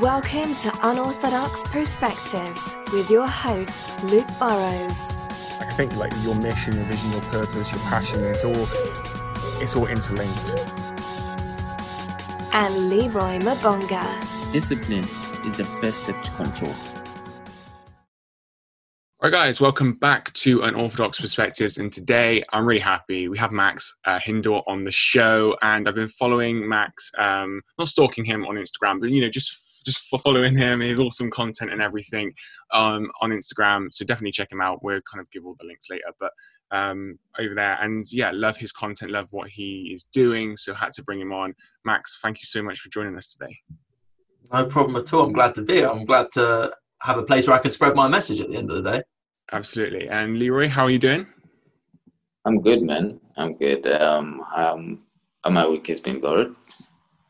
Welcome to Unorthodox Perspectives with your host, Luke Burrows. I think like your mission, your vision, your purpose, your passion, it's all it's all interlinked. And Leroy Mabonga. Discipline is the first step to control. All right, guys, welcome back to Unorthodox Perspectives. And today I'm really happy. We have Max uh, Hindor on the show, and I've been following Max, um, not stalking him on Instagram, but you know, just just for following him, his awesome content and everything um, on Instagram. So definitely check him out. We'll kind of give all the links later, but um, over there. And yeah, love his content, love what he is doing. So had to bring him on. Max, thank you so much for joining us today. No problem at all. I'm glad to be here. I'm glad to have a place where I can spread my message at the end of the day. Absolutely. And Leroy, how are you doing? I'm good, man. I'm good. Um, um, my week has been good.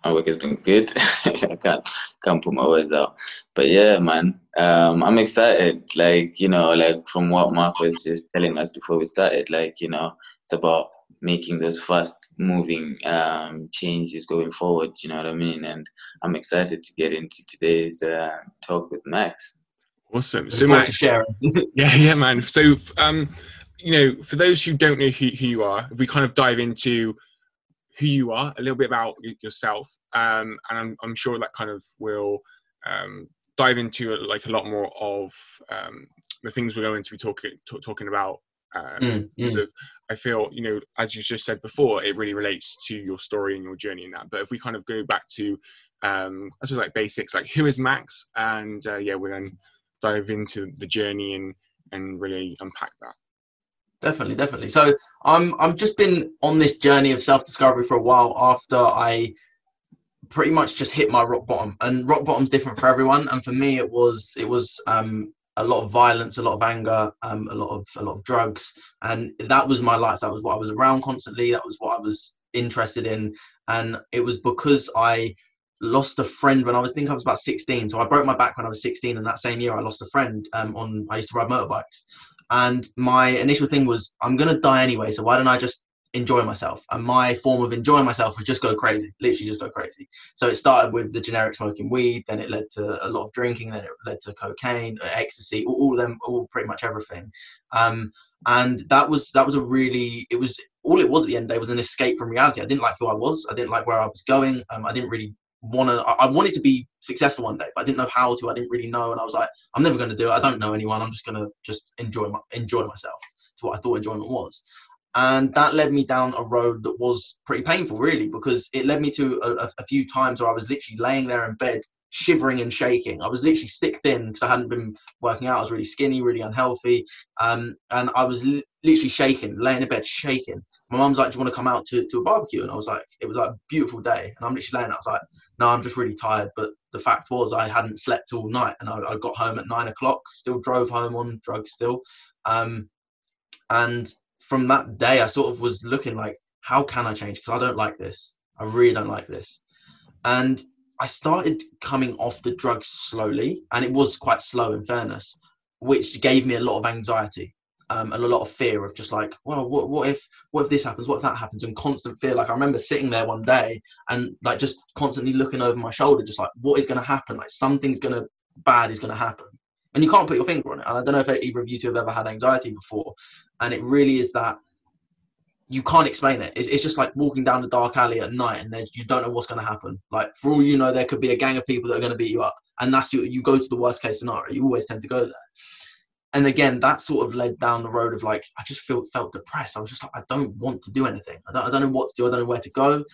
My week has been good. I can't can't put my words out, but yeah, man. Um, I'm excited. Like you know, like from what Mark was just telling us before we started, like you know, it's about making those fast moving um, changes going forward. You know what I mean? And I'm excited to get into today's uh, talk with Max. Awesome. So, Max, yeah, yeah, man. So, um, you know, for those who don't know who, who you are, if we kind of dive into who you are, a little bit about yourself, um, and I'm, I'm, sure that kind of will um, dive into like a lot more of um, the things we're going to be talking t- talking about. Um, mm, mm. Of, I feel you know, as you just said before, it really relates to your story and your journey in that. But if we kind of go back to, um, I suppose like basics, like who is Max, and uh, yeah, we're then dive into the journey and and really unpack that definitely definitely. So i'm i'm just been on this journey of self-discovery for a while after i pretty much just hit my rock bottom. And rock bottom's different for everyone. And for me it was it was um a lot of violence a lot of anger um a lot of a lot of drugs. And that was my life. That was what i was around constantly. That was what i was interested in. And it was because i lost a friend when I was I think I was about 16. So I broke my back when I was 16, and that same year I lost a friend. Um, on I used to ride motorbikes, and my initial thing was I'm gonna die anyway, so why don't I just enjoy myself? And my form of enjoying myself was just go crazy, literally just go crazy. So it started with the generic smoking weed, then it led to a lot of drinking, then it led to cocaine, ecstasy, all, all of them, all pretty much everything. Um, and that was that was a really it was all it was at the end of the day was an escape from reality. I didn't like who I was. I didn't like where I was going. Um, I didn't really want to I wanted to be successful one day but I didn't know how to I didn't really know and I was like I'm never going to do it. I don't know anyone. I'm just going to just enjoy my, enjoy myself. To what I thought enjoyment was. And that led me down a road that was pretty painful really because it led me to a, a few times where I was literally laying there in bed shivering and shaking. I was literally stick thin because I hadn't been working out. I was really skinny, really unhealthy, um, and I was li- literally shaking, laying in bed shaking. My mum's like, "Do you want to come out to, to a barbecue?" And I was like, "It was like a beautiful day," and I'm literally laying. I was like, "No, I'm just really tired." But the fact was, I hadn't slept all night, and I, I got home at nine o'clock. Still drove home on drugs, still, um, and from that day, I sort of was looking like, "How can I change?" Because I don't like this. I really don't like this. And I started coming off the drugs slowly, and it was quite slow in fairness, which gave me a lot of anxiety um, and a lot of fear of just like, well, what, what if what if this happens? What if that happens? And constant fear. Like I remember sitting there one day and like just constantly looking over my shoulder, just like, what is going to happen? Like something's going to bad is going to happen, and you can't put your finger on it. And I don't know if either of you two have ever had anxiety before, and it really is that you can't explain it. It's, it's just like walking down the dark alley at night and then you don't know what's going to happen. Like for all you know, there could be a gang of people that are going to beat you up, and that's you. You go to the worst case scenario. You always tend to go there. And again, that sort of led down the road of like I just felt felt depressed. I was just like I don't want to do anything. I don't, I don't know what to do. I don't know where to go.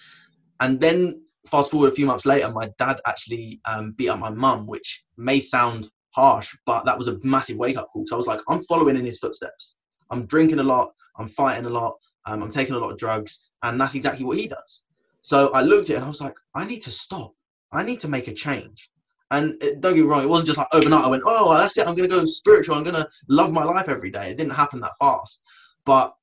And then fast forward a few months later, my dad actually um, beat up my mum, which may sound harsh, but that was a massive wake up call. So I was like, I'm following in his footsteps. I'm drinking a lot. I'm fighting a lot. Um, I'm taking a lot of drugs, and that's exactly what he does. So I looked at it and I was like, I need to stop. I need to make a change. And it, don't get me wrong, it wasn't just like overnight. I went, oh, that's it. I'm going to go spiritual. I'm going to love my life every day. It didn't happen that fast, but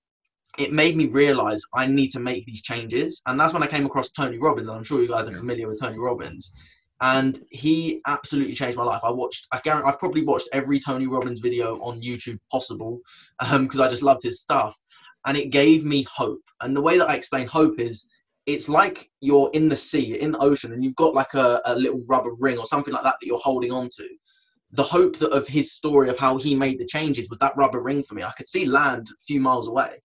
it made me realize I need to make these changes. And that's when I came across Tony Robbins. And I'm sure you guys are familiar with Tony Robbins. And he absolutely changed my life. I watched, I guarantee, I've probably watched every Tony Robbins video on YouTube possible because um, I just loved his stuff and it gave me hope. And the way that I explain hope is it's like you're in the sea, in the ocean, and you've got like a, a little rubber ring or something like that that you're holding on to. The hope that of his story of how he made the changes was that rubber ring for me. I could see land a few miles away,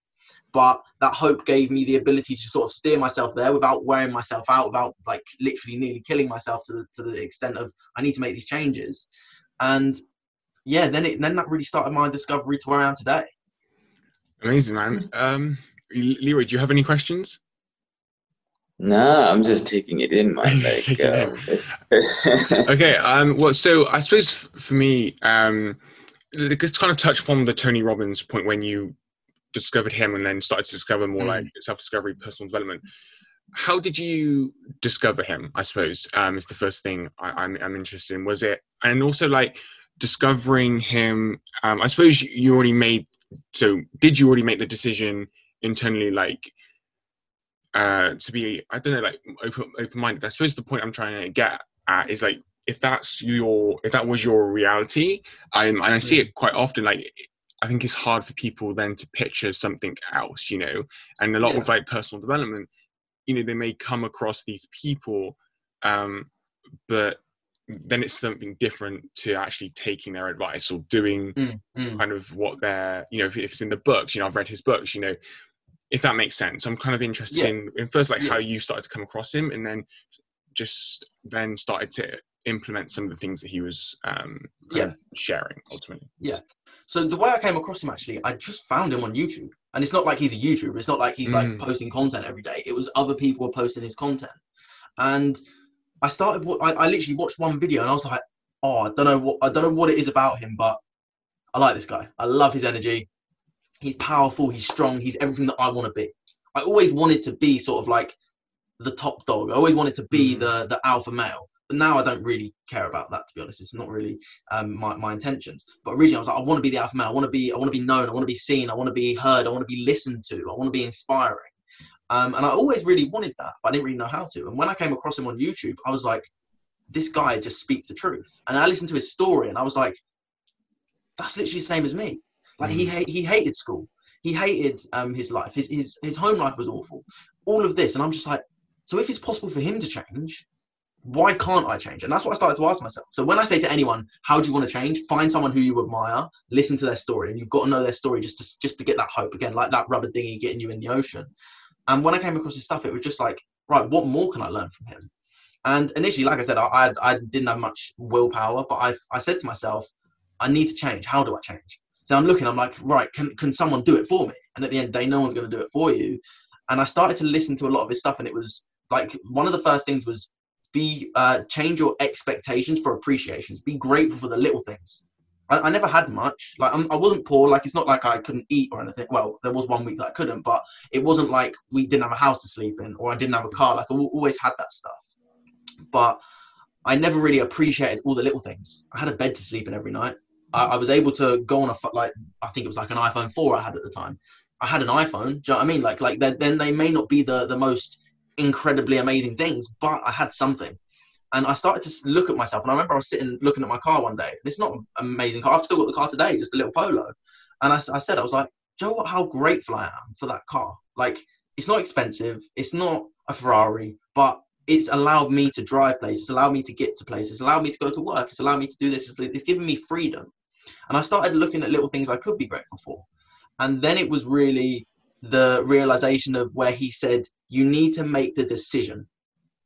but that hope gave me the ability to sort of steer myself there without wearing myself out, without like literally nearly killing myself to the, to the extent of I need to make these changes. And yeah, then it then that really started my discovery to where I am today. Amazing, man. Um, Leroy, do you have any questions? No, I'm just taking it in, man. Like, um, okay. Um. Well, so I suppose for me, um, let's kind of touch upon the Tony Robbins point when you discovered him and then started to discover more mm. like self-discovery, personal development. How did you discover him? I suppose um, is the first thing I, I'm, I'm interested in. Was it, and also like discovering him? Um, I suppose you already made. So, did you already make the decision internally, like? uh, to be I don't know like open open minded. I suppose the point I'm trying to get at is like if that's your if that was your reality, um, and I see it quite often. Like I think it's hard for people then to picture something else, you know. And a lot yeah. of like personal development, you know, they may come across these people, um, but then it's something different to actually taking their advice or doing mm, mm. kind of what they're, you know, if, if, it's in the books, you know, I've read his books, you know, if that makes sense. I'm kind of interested yeah. in, in first like yeah. how you started to come across him, and then just then started to implement some of the things that he was um, yeah. sharing ultimately. Yeah. So the way I came across him actually, I just found him on YouTube, and it's not like he's a YouTuber. It's not like he's mm. like posting content every day. It was other people were posting his content, and I started. I, I literally watched one video, and I was like, oh, I don't know what I don't know what it is about him, but I like this guy. I love his energy he's powerful, he's strong, he's everything that I want to be. I always wanted to be sort of like the top dog. I always wanted to be mm. the the alpha male. But now I don't really care about that to be honest. It's not really um, my, my intentions. But originally I was like, I want to be the alpha male. I want to be I want to be known. I want to be seen. I want to be heard. I want to be listened to. I want to be inspiring. Um, and I always really wanted that, but I didn't really know how to. And when I came across him on YouTube, I was like, this guy just speaks the truth. And I listened to his story, and I was like, that's literally the same as me. Like mm. he he hated school. He hated um, his life. His, his his home life was awful. All of this, and I'm just like, so if it's possible for him to change, why can't I change? And that's what I started to ask myself. So when I say to anyone, how do you want to change? Find someone who you admire, listen to their story, and you've got to know their story just to just to get that hope again, like that rubber dinghy getting you in the ocean. And when I came across his stuff, it was just like, right, what more can I learn from him? And initially, like I said, I, I, I didn't have much willpower, but I, I said to myself, I need to change. How do I change? So I'm looking, I'm like, right, can, can someone do it for me? And at the end of the day, no one's going to do it for you. And I started to listen to a lot of his stuff, and it was like one of the first things was be uh, change your expectations for appreciations. Be grateful for the little things. I, I never had much. Like I'm, I was not poor. Like it's not like I couldn't eat or anything. Well, there was one week that I couldn't, but it wasn't like we didn't have a house to sleep in or I didn't have a car. Like I always had that stuff. But I never really appreciated all the little things. I had a bed to sleep in every night. I, I was able to go on a like I think it was like an iPhone 4 I had at the time. I had an iPhone. Do you know what I mean? Like like then they may not be the the most incredibly amazing things, but I had something. And I started to look at myself, and I remember I was sitting looking at my car one day. And it's not an amazing car. I've still got the car today, just a little Polo. And I, I said, I was like, Joe, what? How grateful I am for that car. Like, it's not expensive. It's not a Ferrari, but it's allowed me to drive places. It's allowed me to get to places. It's allowed me to go to work. It's allowed me to do this. It's, it's given me freedom. And I started looking at little things I could be grateful for. And then it was really the realization of where he said, You need to make the decision.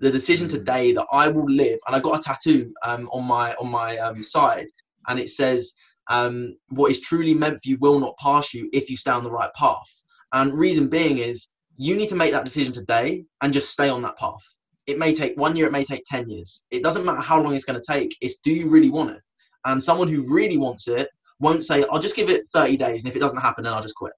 The decision mm. today that I will live. And I got a tattoo um, on my on my um, side, and it says, um, What is truly meant for you will not pass you if you stay on the right path. And reason being is you need to make that decision today and just stay on that path. It may take one year, it may take 10 years. It doesn't matter how long it's going to take. It's do you really want it? And someone who really wants it won't say, I'll just give it 30 days, and if it doesn't happen, then I'll just quit.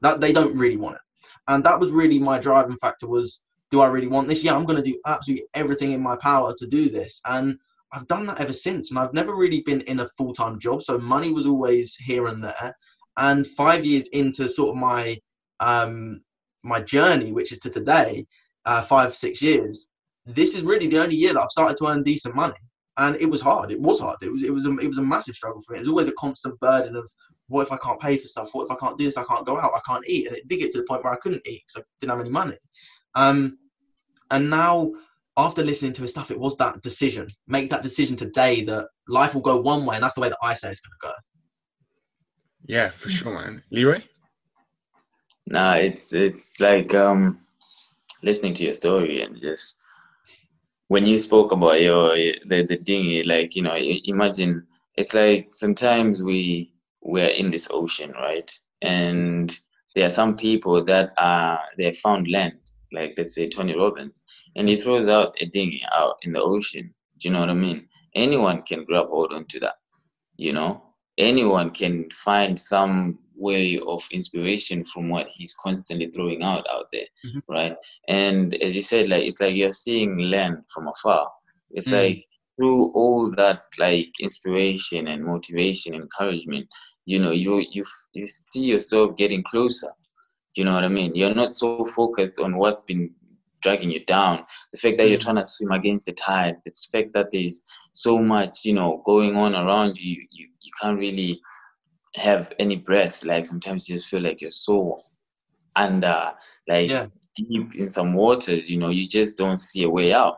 That they don't really want it. And that was really my driving factor was, do I really want this? Yeah, I'm going to do absolutely everything in my power to do this. And I've done that ever since. And I've never really been in a full time job. So money was always here and there. And five years into sort of my um, my journey, which is to today, uh, five, six years, this is really the only year that I've started to earn decent money and it was hard. It was hard. It was it was a, it was a massive struggle for me. It was always a constant burden of what if I can't pay for stuff? What if I can't do this? I can't go out. I can't eat. And it did get to the point where I couldn't eat because I didn't have any money. Um, and now after listening to his stuff, it was that decision. Make that decision today that life will go one way, and that's the way that I say it's going to go. Yeah, for sure, man. Leroy. Nah, it's it's like um listening to your story and just when you spoke about your the the dinghy, like you know, imagine it's like sometimes we we're in this ocean, right? And there are some people that are they found land, like let's say Tony Robbins, and he throws out a dinghy out in the ocean. Do you know what I mean? Anyone can grab hold onto that, you know. Anyone can find some way of inspiration from what he's constantly throwing out out there, mm-hmm. right? And as you said, like it's like you're seeing land from afar. It's mm. like through all that like inspiration and motivation, encouragement, you know, you you you see yourself getting closer. You know what I mean? You're not so focused on what's been dragging you down. The fact that you're mm. trying to swim against the tide, the fact that there's so much, you know, going on around you, you, you can't really have any breath. Like sometimes you just feel like you're so under, like yeah. deep in some waters. You know, you just don't see a way out.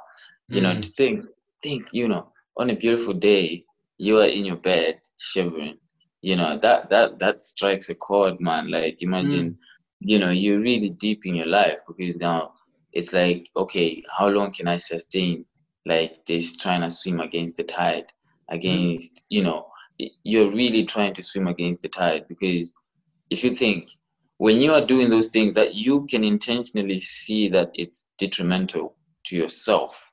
You mm. know, to think, think, you know, on a beautiful day, you are in your bed shivering. You know that that that strikes a chord, man. Like imagine, mm. You know, you're really deep in your life because now it's like, okay, how long can I sustain like this trying to swim against the tide, against mm. you know you're really trying to swim against the tide because if you think when you are doing those things that you can intentionally see that it's detrimental to yourself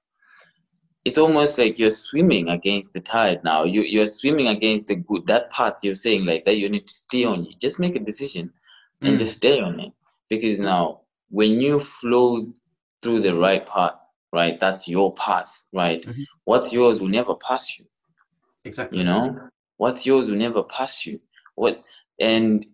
it's almost like you're swimming against the tide now you, you're swimming against the good that path you're saying like that you need to stay on you just make a decision and mm. just stay on it. Because now when you flow through the right path right that's your path right? Mm-hmm. what's yours will never pass you. Exactly. You know? What's yours will never pass you. What and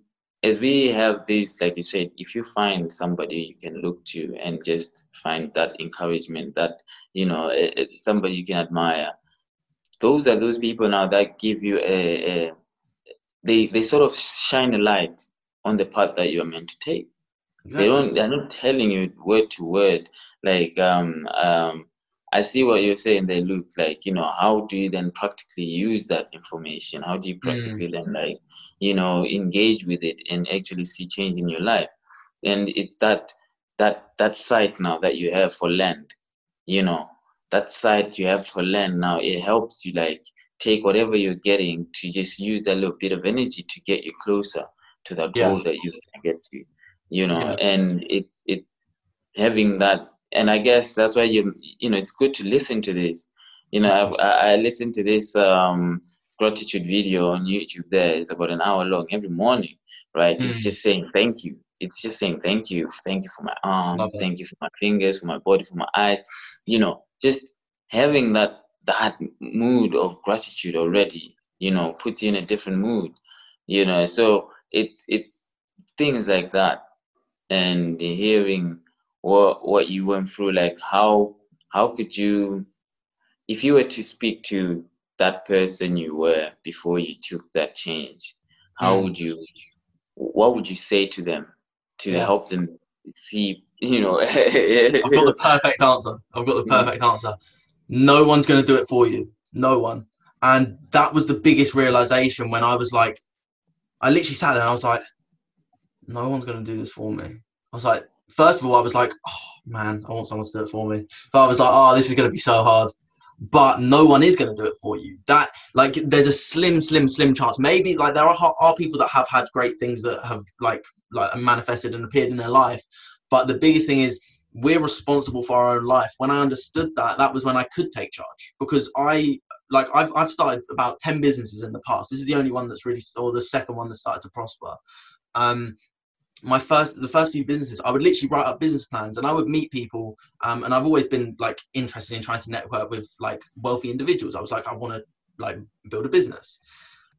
as we have this like you said if you find somebody you can look to and just find that encouragement that you know somebody you can admire those are those people now that give you a, a they they sort of shine a light on the path that you're meant to take exactly. they don't they're not telling you word to word like um um I see what you're saying They look Like, you know, how do you then practically use that information? How do you practically mm. then, like, you know, engage with it and actually see change in your life? And it's that that that sight now that you have for land, you know, that sight you have for land now. It helps you like take whatever you're getting to just use that little bit of energy to get you closer to the goal yeah. that you get to, you know. Yeah. And it's it's having that and I guess that's why you you know it's good to listen to this. You know, I've, I, I listen to this um, gratitude video on YouTube. There, it's about an hour long every morning, right? Mm. It's just saying thank you. It's just saying thank you, thank you for my arms, thank you for my fingers, for my body, for my eyes. You know, just having that that mood of gratitude already, you know, puts you in a different mood. You know, so it's it's things like that, and hearing what what you went through like how how could you if you were to speak to that person you were before you took that change how mm. would you what would you say to them to yeah. help them see you know i've got the perfect answer i've got the hmm. perfect answer no one's going to do it for you no one and that was the biggest realization when i was like i literally sat there and i was like no one's going to do this for me i was like first of all, I was like, oh man, I want someone to do it for me. But I was like, oh, this is going to be so hard. But no one is going to do it for you. That like, there's a slim, slim, slim chance. Maybe like there are are people that have had great things that have like like manifested and appeared in their life. But the biggest thing is we're responsible for our own life. When I understood that, that was when I could take charge because I like I've I've started about ten businesses in the past. This is the only one that's really or the second one that started to prosper. Um, my first the first few businesses i would literally write up business plans and i would meet people um, and i've always been like interested in trying to network with like wealthy individuals i was like i want to like build a business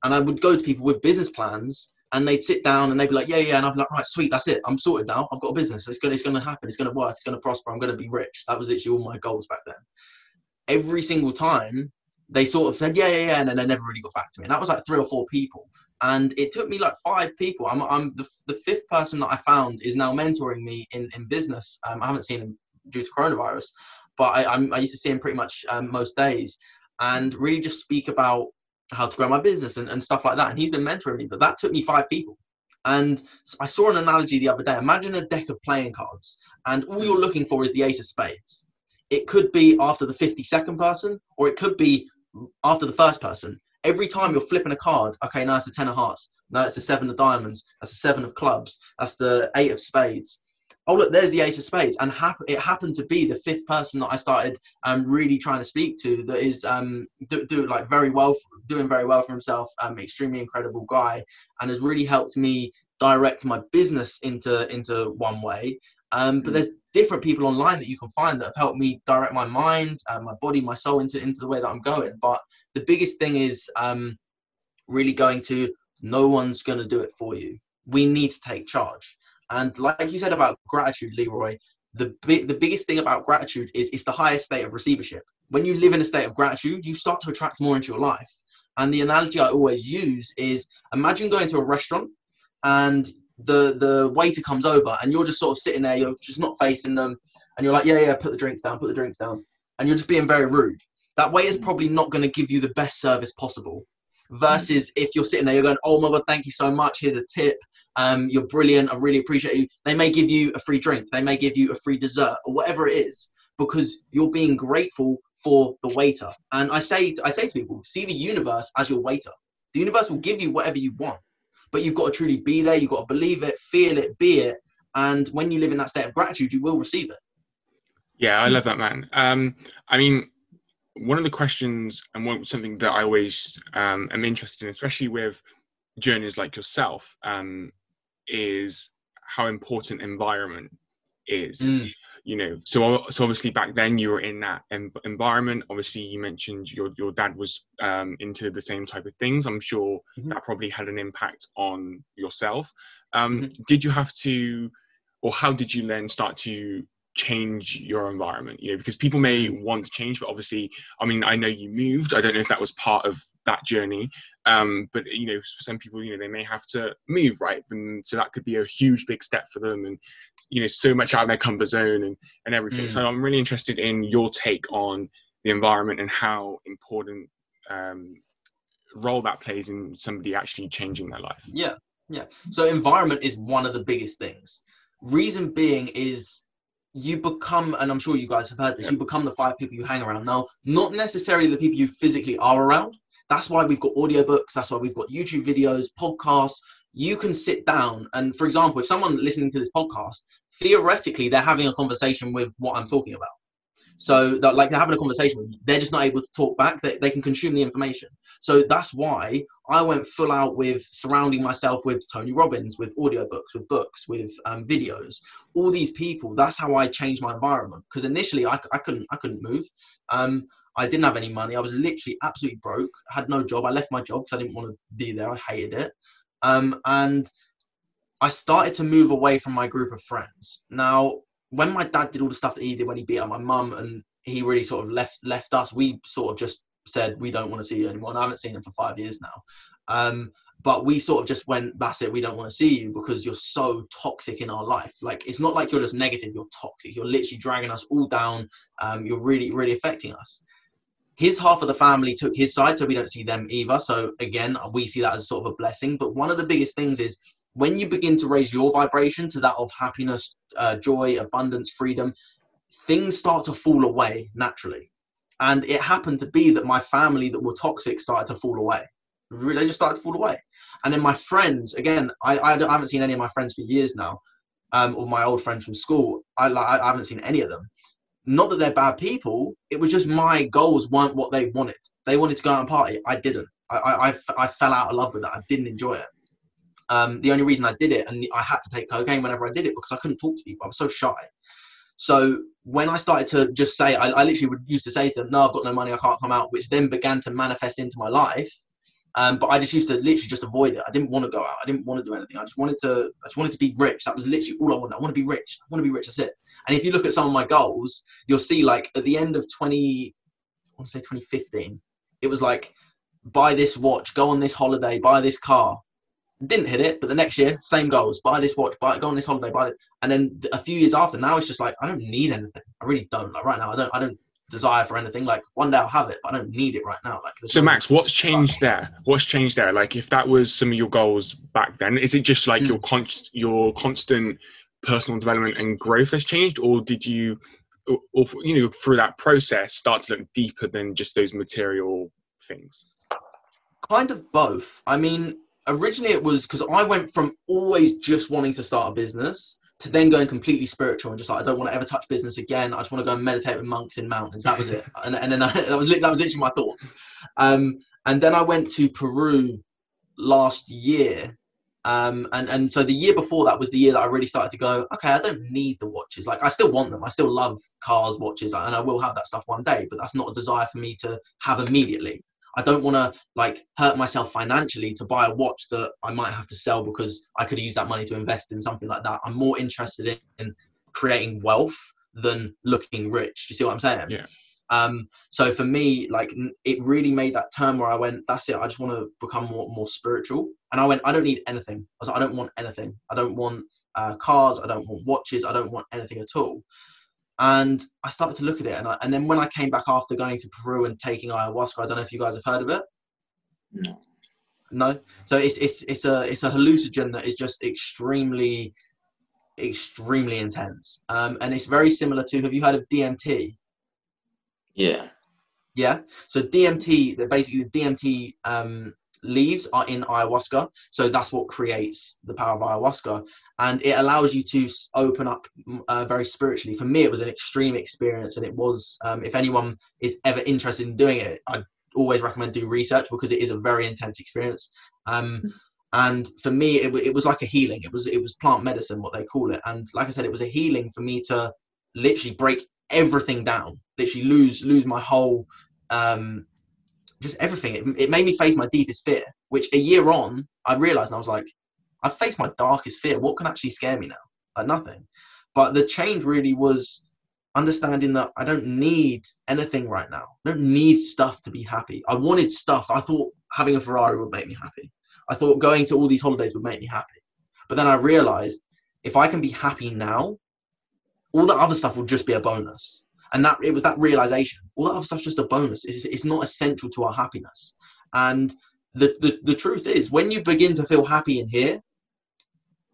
and i would go to people with business plans and they'd sit down and they'd be like yeah yeah and i'm like right sweet that's it. I'm sorted now. I've got a business. It's gonna it's gonna happen. It's gonna work. It's gonna prosper. I'm gonna be rich. That was literally all my goals back then. Every single time they sort of said yeah yeah yeah and then they never really got back to me. And that was like three or four people. And it took me like five people. I'm, I'm the, the fifth person that I found is now mentoring me in, in business. Um, I haven't seen him due to coronavirus. But I, I'm, I used to see him pretty much um, most days, and really just speak about how to grow my business and, and stuff like that. And he's been mentoring me, but that took me five people. And I saw an analogy the other day. Imagine a deck of playing cards, and all you're looking for is the ace of spades. It could be after the 52nd person, or it could be after the first person. Every time you're flipping a card, okay, now it's a 10 of hearts. Now it's a seven of diamonds. That's a seven of clubs. That's the eight of spades. Oh, look, there's the ace of spades. And hap- it happened to be the fifth person that I started um, really trying to speak to that is um, do, do like very well, doing very well for himself, um, extremely incredible guy, and has really helped me direct my business into into one way. Um, but mm. there's different people online that you can find that have helped me direct my mind, uh, my body, my soul into into the way that I'm going. But the biggest thing is um, really going to no one's going to do it for you. We need to take charge. And like you said about gratitude, Leroy, the the biggest thing about gratitude is it's the highest state of receivership. When you live in a state of gratitude, you start to attract more into your life. And the analogy I always use is imagine going to a restaurant and the the waiter comes over and you're just sort of sitting there, you're just not facing them, and you're like, yeah, yeah, put the drinks down, put the drinks down, and you're just being very rude. That waiter's probably not going to give you the best service possible versus if you're sitting there, you're going, oh my God, thank you so much. Here's a tip. Um, you're brilliant. I really appreciate you. They may give you a free drink. They may give you a free dessert or whatever it is because you're being grateful for the waiter. And I say, I say to people, see the universe as your waiter. The universe will give you whatever you want, but you've got to truly be there. You've got to believe it, feel it, be it. And when you live in that state of gratitude, you will receive it. Yeah, I love that, man. Um, I mean, one of the questions and one something that I always um, am interested in, especially with journeys like yourself, um, is how important environment is. Mm. You know, so so obviously back then you were in that environment. Obviously, you mentioned your your dad was um, into the same type of things. I'm sure mm-hmm. that probably had an impact on yourself. Um, mm-hmm. Did you have to, or how did you then start to change your environment you know because people may mm. want to change but obviously i mean i know you moved i don't know if that was part of that journey um but you know for some people you know they may have to move right and so that could be a huge big step for them and you know so much out of their comfort zone and and everything mm. so i'm really interested in your take on the environment and how important um role that plays in somebody actually changing their life yeah yeah so environment is one of the biggest things reason being is you become, and I'm sure you guys have heard this, you become the five people you hang around. Now, not necessarily the people you physically are around. That's why we've got audiobooks, that's why we've got YouTube videos, podcasts. You can sit down and, for example, if someone listening to this podcast, theoretically, they're having a conversation with what I'm talking about. So that like they're having a conversation. They're just not able to talk back. They, they can consume the information. So that's why I went full out with surrounding myself with Tony Robbins, with audiobooks, with books, with um, videos. All these people. That's how I changed my environment. Because initially I, I couldn't I couldn't move. Um, I didn't have any money. I was literally absolutely broke. Had no job. I left my job because I didn't want to be there. I hated it. Um, and I started to move away from my group of friends. Now, when my dad did all the stuff that he did when he beat up my mum and he really sort of left left us, we sort of just said we don't want to see you anymore. And I haven't seen him for five years now. Um, but we sort of just went, that's it, we don't want to see you because you're so toxic in our life. Like it's not like you're just negative, you're toxic. You're literally dragging us all down. Um, you're really, really affecting us. His half of the family took his side, so we don't see them either. So again, we see that as sort of a blessing. But one of the biggest things is when you begin to raise your vibration to that of happiness, uh, joy, abundance, freedom, things start to fall away naturally. And it happened to be that my family that were toxic started to fall away. They just started to fall away. And then my friends, again, I, I, I haven't seen any of my friends for years now, um, or my old friends from school. I, I haven't seen any of them. Not that they're bad people. It was just my goals weren't what they wanted. They wanted to go out and party. I didn't. I, I, I, I fell out of love with that. I didn't enjoy it. Um, the only reason I did it, and I had to take cocaine whenever I did it because I couldn't talk to people. I was so shy. So when I started to just say, I, I literally would used to say to them, "No, I've got no money. I can't come out," which then began to manifest into my life. Um, but I just used to literally just avoid it. I didn't want to go out. I didn't want to do anything. I just wanted to. I just wanted to be rich. That was literally all I wanted. I want to be rich. I want to be rich. That's it. And if you look at some of my goals, you'll see like at the end of 20, I want to say 2015, it was like buy this watch, go on this holiday, buy this car, didn't hit it, but the next year, same goals. Buy this watch, buy go on this holiday, buy it. And then a few years after, now it's just like I don't need anything. I really don't. Like right now, I don't. I don't desire for anything. Like one day I'll have it, but I don't need it right now. Like so, Max, what's changed there? What's changed there? Like if that was some of your goals back then, is it just like mm. your con- your constant personal development and growth has changed, or did you, or, or you know, through that process, start to look deeper than just those material things? Kind of both. I mean, originally it was because I went from always just wanting to start a business to then going completely spiritual and just like I don't want to ever touch business again. I just want to go and meditate with monks in mountains. That was it. And, and then I, that was that was literally my thoughts. Um, and then I went to Peru last year. Um, and, and so the year before that was the year that I really started to go, okay, I don't need the watches. Like I still want them. I still love cars, watches, and I will have that stuff one day, but that's not a desire for me to have immediately. I don't want to like hurt myself financially to buy a watch that I might have to sell because I could use that money to invest in something like that. I'm more interested in, in creating wealth than looking rich. Do you see what I'm saying? Yeah. Um, so for me, like it really made that turn where I went, that's it. I just want to become more, more spiritual. And I went, I don't need anything. I was like, I don't want anything. I don't want uh, cars. I don't want watches. I don't want anything at all and I started to look at it. And, I, and then when I came back after going to Peru and taking ayahuasca, I don't know if you guys have heard of it. No. No. So it's it's it's a it's a hallucinogen that is just extremely, extremely intense. Um, and it's very similar to. Have you heard of DMT? Yeah. Yeah. So DMT, basically the DMT um, leaves are in ayahuasca. So that's what creates the power of ayahuasca. And it allows you to open up uh, very spiritually. For me, it was an extreme experience. And it was, um, if anyone is ever interested in doing it, I always recommend do research because it is a very intense experience. Um, and for me, it, it was like a healing. It was it was plant medicine, what they call it. And like I said, it was a healing for me to literally break everything down, literally lose lose my whole um, just everything. It, it made me face my deepest fear, which a year on, I realized and I was like, I've faced my darkest fear. What can actually scare me now? Like nothing. But the change really was understanding that I don't need anything right now. I don't need stuff to be happy. I wanted stuff. I thought having a Ferrari would make me happy. I thought going to all these holidays would make me happy. But then I realized if I can be happy now, all the other stuff will just be a bonus and that it was that realization all that stuff's just a bonus. It's, it's not essential to our happiness. And the, the the truth is when you begin to feel happy in here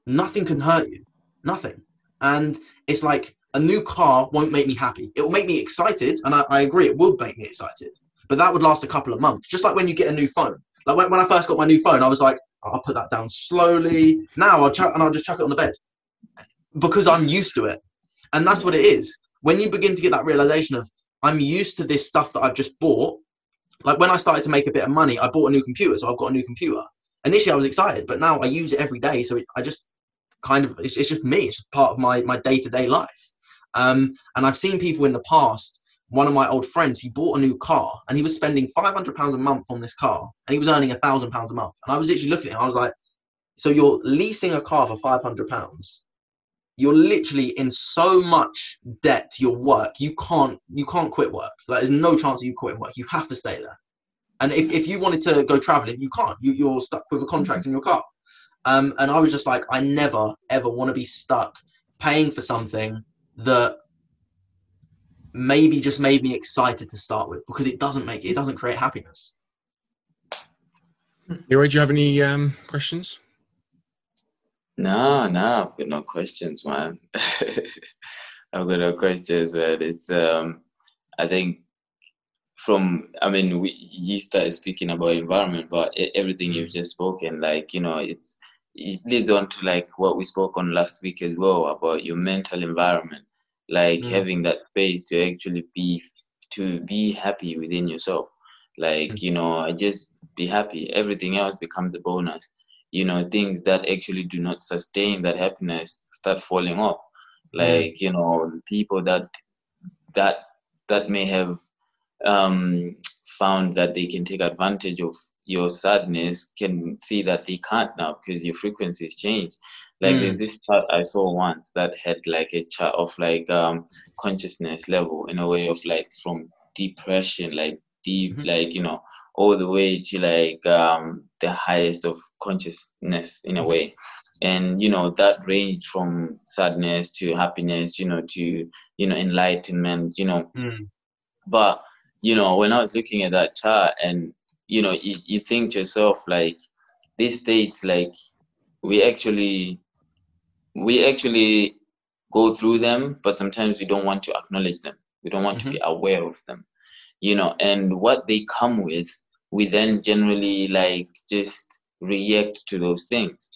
nothing can hurt you. Nothing. And it's like a new car won't make me happy. It will make me excited and I, I agree it would make me excited. But that would last a couple of months just like when you get a new phone. Like when, when i first got my new phone i was like i'll put that down slowly. Now i'll chuck and i'll just chuck it on the bed. Because i'm used to it. And that's what it is when you begin to get that realization of I'm used to this stuff that I've just bought, like when I started to make a bit of money, I bought a new computer, so I've got a new computer. Initially, I was excited, but now I use it every day, so it, I just kind of it's, it's just me. It's just part of my my day to day life. Um, and I've seen people in the past. One of my old friends, he bought a new car, and he was spending five hundred pounds a month on this car, and he was earning a thousand pounds a month. And I was literally looking at him, I was like, "So you're leasing a car for five hundred pounds, you're literally in so much debt to your work you can't you can't quit work. Like there's no chance of you quitting work. You have to stay there. And if, if you wanted to go traveling you can't. You, you're stuck with a contract in your car. Um, and i was just like i never ever want to be stuck paying for something that maybe just made me excited to start with because it doesn't make it doesn't create happiness. Leroy, do you have any um, questions no, no, I've got no questions, man. I've got no questions, man. It's um, I think from I mean, we you started speaking about environment, but everything you've just spoken, like you know, it's it leads on to like what we spoke on last week as well about your mental environment, like mm. having that space to actually be to be happy within yourself. Like mm. you know, just be happy. Everything else becomes a bonus you know things that actually do not sustain that happiness start falling off like you know people that that that may have um, found that they can take advantage of your sadness can see that they can't now because your frequencies change like mm. there's this chart i saw once that had like a chart of like um consciousness level in a way of like from depression like deep mm-hmm. like you know all the way to like um, the highest of consciousness in a Mm-hmm. way and you know that ranged from sadness to happiness you know to you know enlightenment you know Mm. but you know when i was looking at that chart and you know you, you think to yourself like these states like we actually we actually go through them but sometimes we don't want to acknowledge them we don't want to be aware of them you know and what they come with we then generally like just react to those things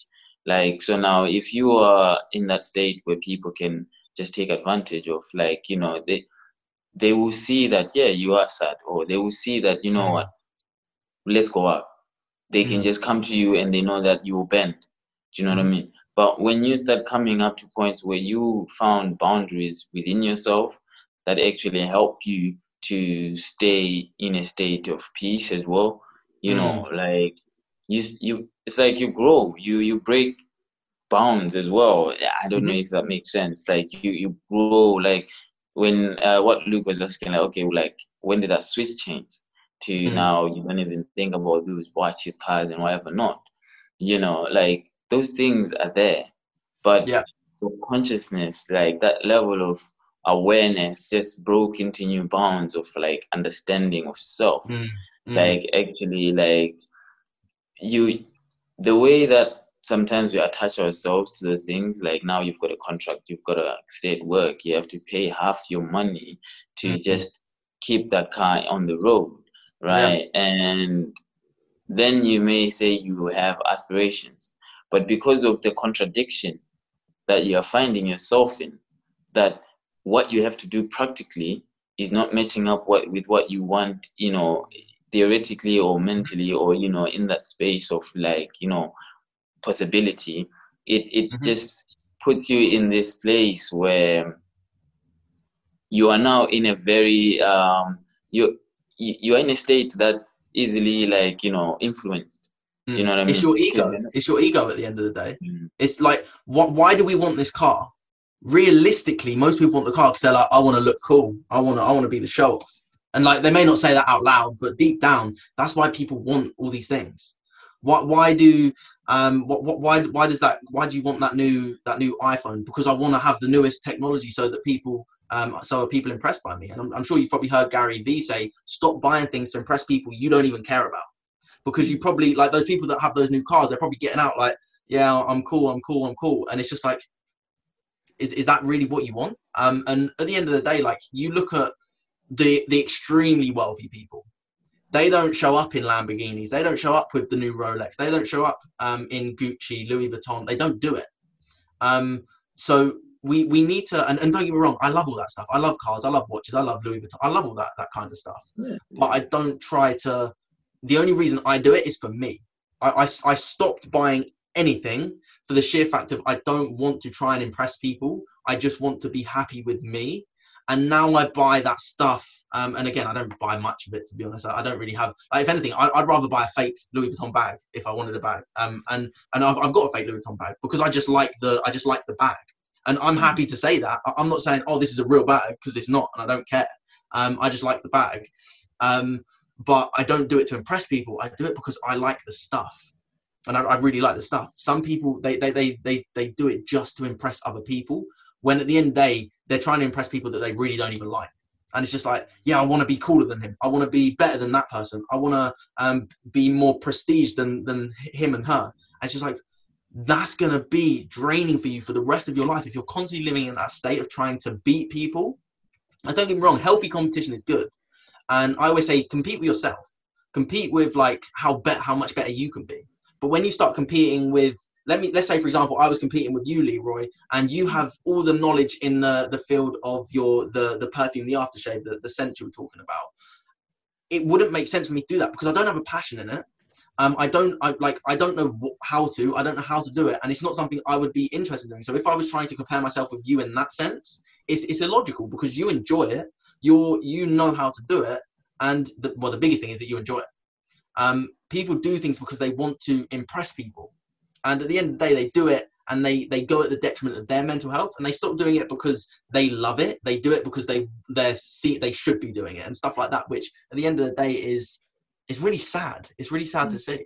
like so now if you are in that state where people can just take advantage of like you know they they will see that yeah you are sad or they will see that you know Mm. what let's go out they can Mm. just come to you and they know that you will bend do you know what i Mm. mean but when you start coming up to points where you found boundaries within yourself that actually help you to stay in a state of peace as well. You know like you you it's like you grow you you break bounds as well. I don't know if that makes sense. Like you you grow like when uh, what luke was asking like okay like when did that switch change to Mm. now you don't even think about those watches cars and whatever not? You know like those things are there. But Yeah. the consciousness like that level of awareness just broke into new bounds of like understanding of self Mm. Mm. like actually like you the way that sometimes we attach ourselves to those things like now you've got a contract you've got to stay at work you have to pay half your money to Mhm. just keep that car on the road right and then you may say you have aspirations but because of the contradiction that you are finding yourself in that what you have to do practically is not matching up what with what you want you know theoretically or mentally or you know in that space of like you know possibility it it Mhm. just puts you in this place where you are now in a very um you you you are in a state that's easily like you know influenced Mm. you know what I mean? It's your ego. It's your ego at the end of the day. Mm. It's like, what? Why do we want this car? Realistically, most people want the car because they're like, I want to look cool. I want to. I want to be the show off. And like, they may not say that out loud, but deep down, that's why people want all these things. Why? Why do? Um. What? What? Why? Why does that? Why do you want that new that new iPhone? Because I want to have the newest technology so that people. Um, so are people impressed by me? And I'm, I'm sure you've probably heard Gary Vee say, "Stop buying things to impress people you don't even care about." because you probably like those people that have those new cars they're probably getting out like yeah i'm cool i'm cool i'm cool and it's just like is, is that really what you want? Um and at the end of the day like you look at the the extremely wealthy people. They don't show up in lamborghinis. They don't show up with the new rolex. They don't show up um in gucci louis vuitton. They don't do it. Um so we we need to and, and don't get me wrong i love all that stuff. I love cars. I love watches. I love louis vuitton. I love all that that kind of stuff. But I don't try to. The only reason I do it is for me. I, I, I stopped buying anything for the sheer fact of I don't want to try and impress people. I just want to be happy with me. And now I buy that stuff. Um, and again, I don't buy much of it to be honest. I, I don't really have. Like, if anything, I, I'd rather buy a fake Louis Vuitton bag if I wanted a bag. Um, and and I've, I've got a fake Louis Vuitton bag because I just like the I just like the bag. And I'm happy to say that. I- I'm not saying oh this is a real bag because it's not, and I don't care. Um, I just like the bag. Um, but I don't do it to impress people. I do it because I like the stuff, and I, I really like the stuff. Some people they, they they they they do it just to impress other people. When at the end of the day, they're trying to impress people that they really don't even like. And it's just like, yeah, I want to be cooler than him. I want to be better than that person. I want to um, be more prestige than than him and her. And it's just like that's gonna be draining for you for the rest of your life if you're constantly living in that state of trying to beat people. And don't get me wrong, healthy competition is good. And I always say compete with yourself. Compete with like how bet how much better you can be. But when you start competing with let me let's say for example I was competing with you Leroy and you have all the knowledge in the the field of your the the perfume the aftershave the, the scent you were talking about it wouldn't make sense for me to do that because I don't have a passion in it. Um, I don't I like I don't know wh- how to I don't know how to do it and it's not something I would be interested in. So if I was trying to compare myself with you in that sense it's, it's illogical because you enjoy it you're you know how to do it and the, well the biggest thing is that you enjoy it um, people do things because they want to impress people and at the end of the day they do it and they they go at the detriment of their mental health and they stop doing it because they love it they do it because they they see they should be doing it and stuff like that which at the end of the day is is really sad. It's really sad to Mm. see.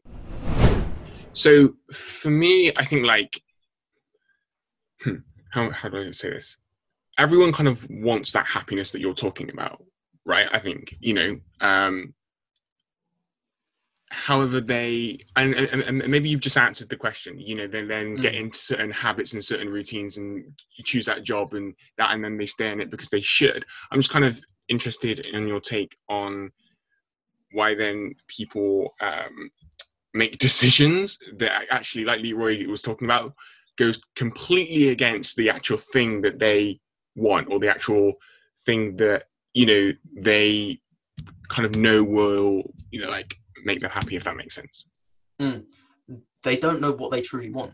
So for me, I think like hmm, how how do I say this? Everyone kind of wants that happiness that you're talking about, right? I think you know. Um, however, they and, and, and maybe you've just answered the question. You know, they then get Mm. into certain habits and certain routines, and you choose that job and that, and then they stay in it because they should. I'm just kind of interested in your take on why then people um, make decisions that actually, like Leroy was talking about, goes completely against the actual thing that they want or the actual thing that you know they kind of know will you know like make them happy if that makes sense. They don't know what they truly want.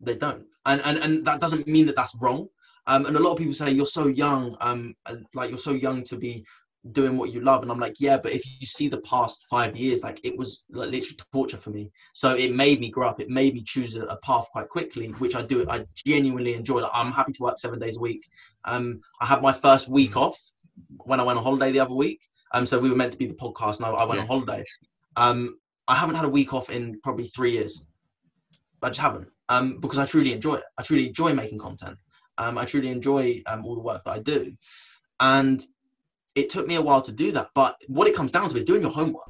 They don't, and and and that doesn't mean that that's wrong. Um, and a lot of people say you're so young, um, like you're so young to be doing what you love, and I'm like, yeah, but if you see the past five years, like it was like literally torture for me. So it made me grow up. It made me choose a, a path quite quickly, which I do. I genuinely enjoy. Like, I'm happy to work seven days a week. Um, I had my first week off when I went on holiday the other week. Um, so we were meant to be the podcast, and I, I went Yeah. on holiday. Um, I haven't had a week off in probably three years. I just haven't. Um, because I truly enjoy it. I truly enjoy making content. Um, I truly enjoy um, all the work that I do. And it took me a while to do that. But what it comes down to is doing your homework.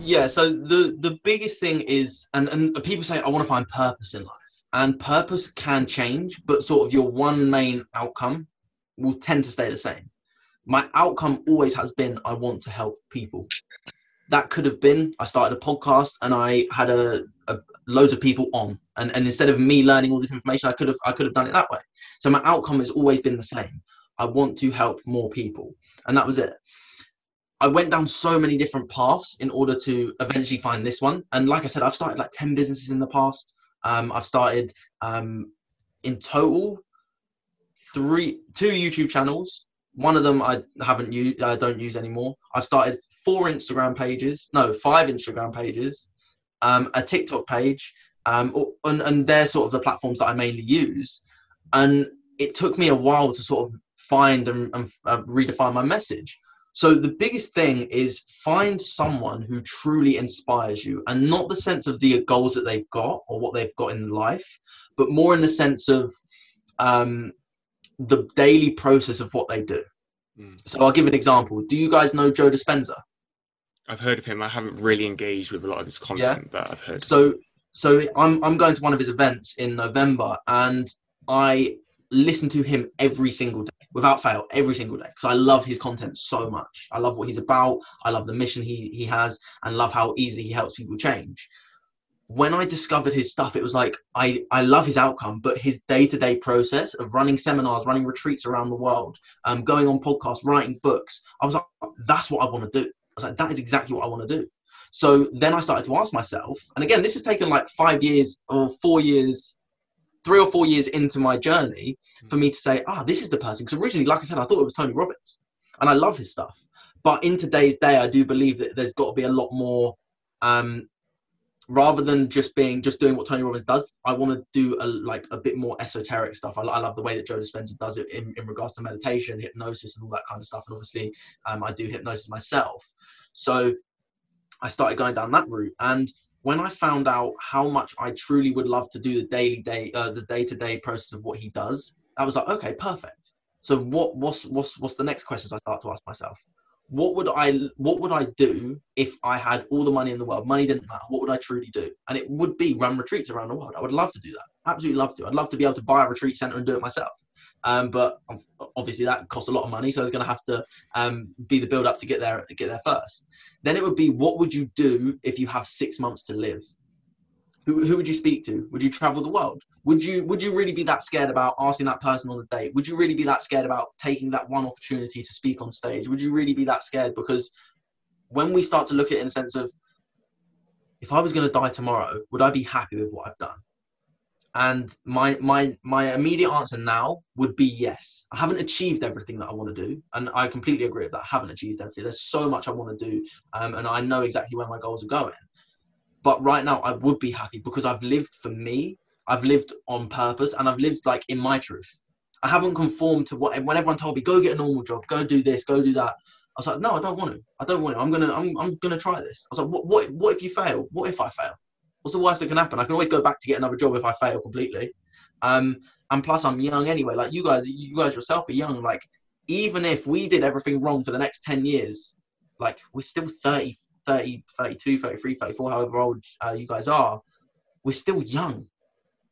Yeah, so the the biggest thing is and, and people say I want to find purpose in life. And purpose can change, but sort of your one main outcome will tend to stay the same. My outcome always has been I want to help people. That could have been I started a podcast and I had a, a loads of people on. And, and instead of me learning all this information i could have i could have done it that way. So my outcome has always been the same. I want to help more people. And that was it. I went down so many different paths in order to eventually find this one. And like i said i've started like 10 businesses in the past. Um, i've started um, in total three two youtube channels. One of them i haven't used i don't use anymore i've started four instagram pages no five instagram pages um, a TikTok page, um, and, and they're sort of the platforms that I mainly use. And it took me a while to sort of find and, and uh, redefine my message. So the biggest thing is find someone who truly inspires you, and not the sense of the goals that they've got or what they've got in life, but more in the sense of um, the daily process of what they do. Mm. So I'll give an example. Do you guys know Joe Dispenza? I've heard of him. I haven't really engaged with a lot of his content, but I've heard. So so I'm I'm going to one of his events in November and I listen to him every single day without fail every single day because I love his content so much. I love what he's about. I love the mission he he has and love how easily he helps people change. When I discovered his stuff, it was like I, I love his outcome, but his day to day process of running seminars, running retreats around the world, um, going on podcasts, writing books, I was like, that's what I want to do. I was like, that is exactly what I want to do. So then I started to ask myself, and again, this has taken like five years or four years, three or four years into my journey for me to say, ah, this is the person. Because originally, like I said, I thought it was Tony Robbins, and I love his stuff. But in today's day, I do believe that there's got to be a lot more. Um, rather than just being just doing what Tony Robbins does, I want to do a, like a bit more esoteric stuff. I, I love the way that Joe Dispenza does it in, in regards to meditation, hypnosis, and all that kind of stuff. And obviously, um, I do hypnosis myself. So I started going down that route. And when I found out how much I truly would love to do the daily day, uh, the day to day process of what he does, I was like, okay, perfect. So what what's what's what's the next questions I start to ask myself? What would I what would I do if I had all the money in the world? Money didn't matter. What would I truly do? And it would be run retreats around the world. I would love to do that. Absolutely love to. I'd love to be able to buy a retreat center and do it myself. Um, but obviously that costs a lot of money, so I was going to have to um, be the build up to get there get there first. Then it would be what would you do if you have six months to live? Who, who would you speak to? Would you travel the world? Would you would you really be that scared about asking that person on the date? Would you really be that scared about taking that one opportunity to speak on stage? Would you really be that scared? Because when we start to look at it in a sense of if I was going to die tomorrow, would I be happy with what I've done? And my my my immediate answer now would be yes. I haven't achieved everything that I want to do, and I completely agree with that. I haven't achieved everything. There's so much I want to do, um, and I know exactly where my goals are going. But right now, I would be happy because I've lived for me. I've lived on purpose, and I've lived like in my truth. I haven't conformed to what when everyone told me, go get a normal job, go do this, go do that. I was like, no, I don't want to. I don't want to. I'm gonna, I'm, I'm gonna try this. I was like, what, what, what if you fail? What if I fail? What's the worst that can happen? I can always go back to get another job if I fail completely. Um, and plus I'm young anyway. Like you guys, you guys yourself are young. Like even if we did everything wrong for the next 10 years, like we're still 30, 30, 32, 33, 34, however old uh, you guys are, we're still young.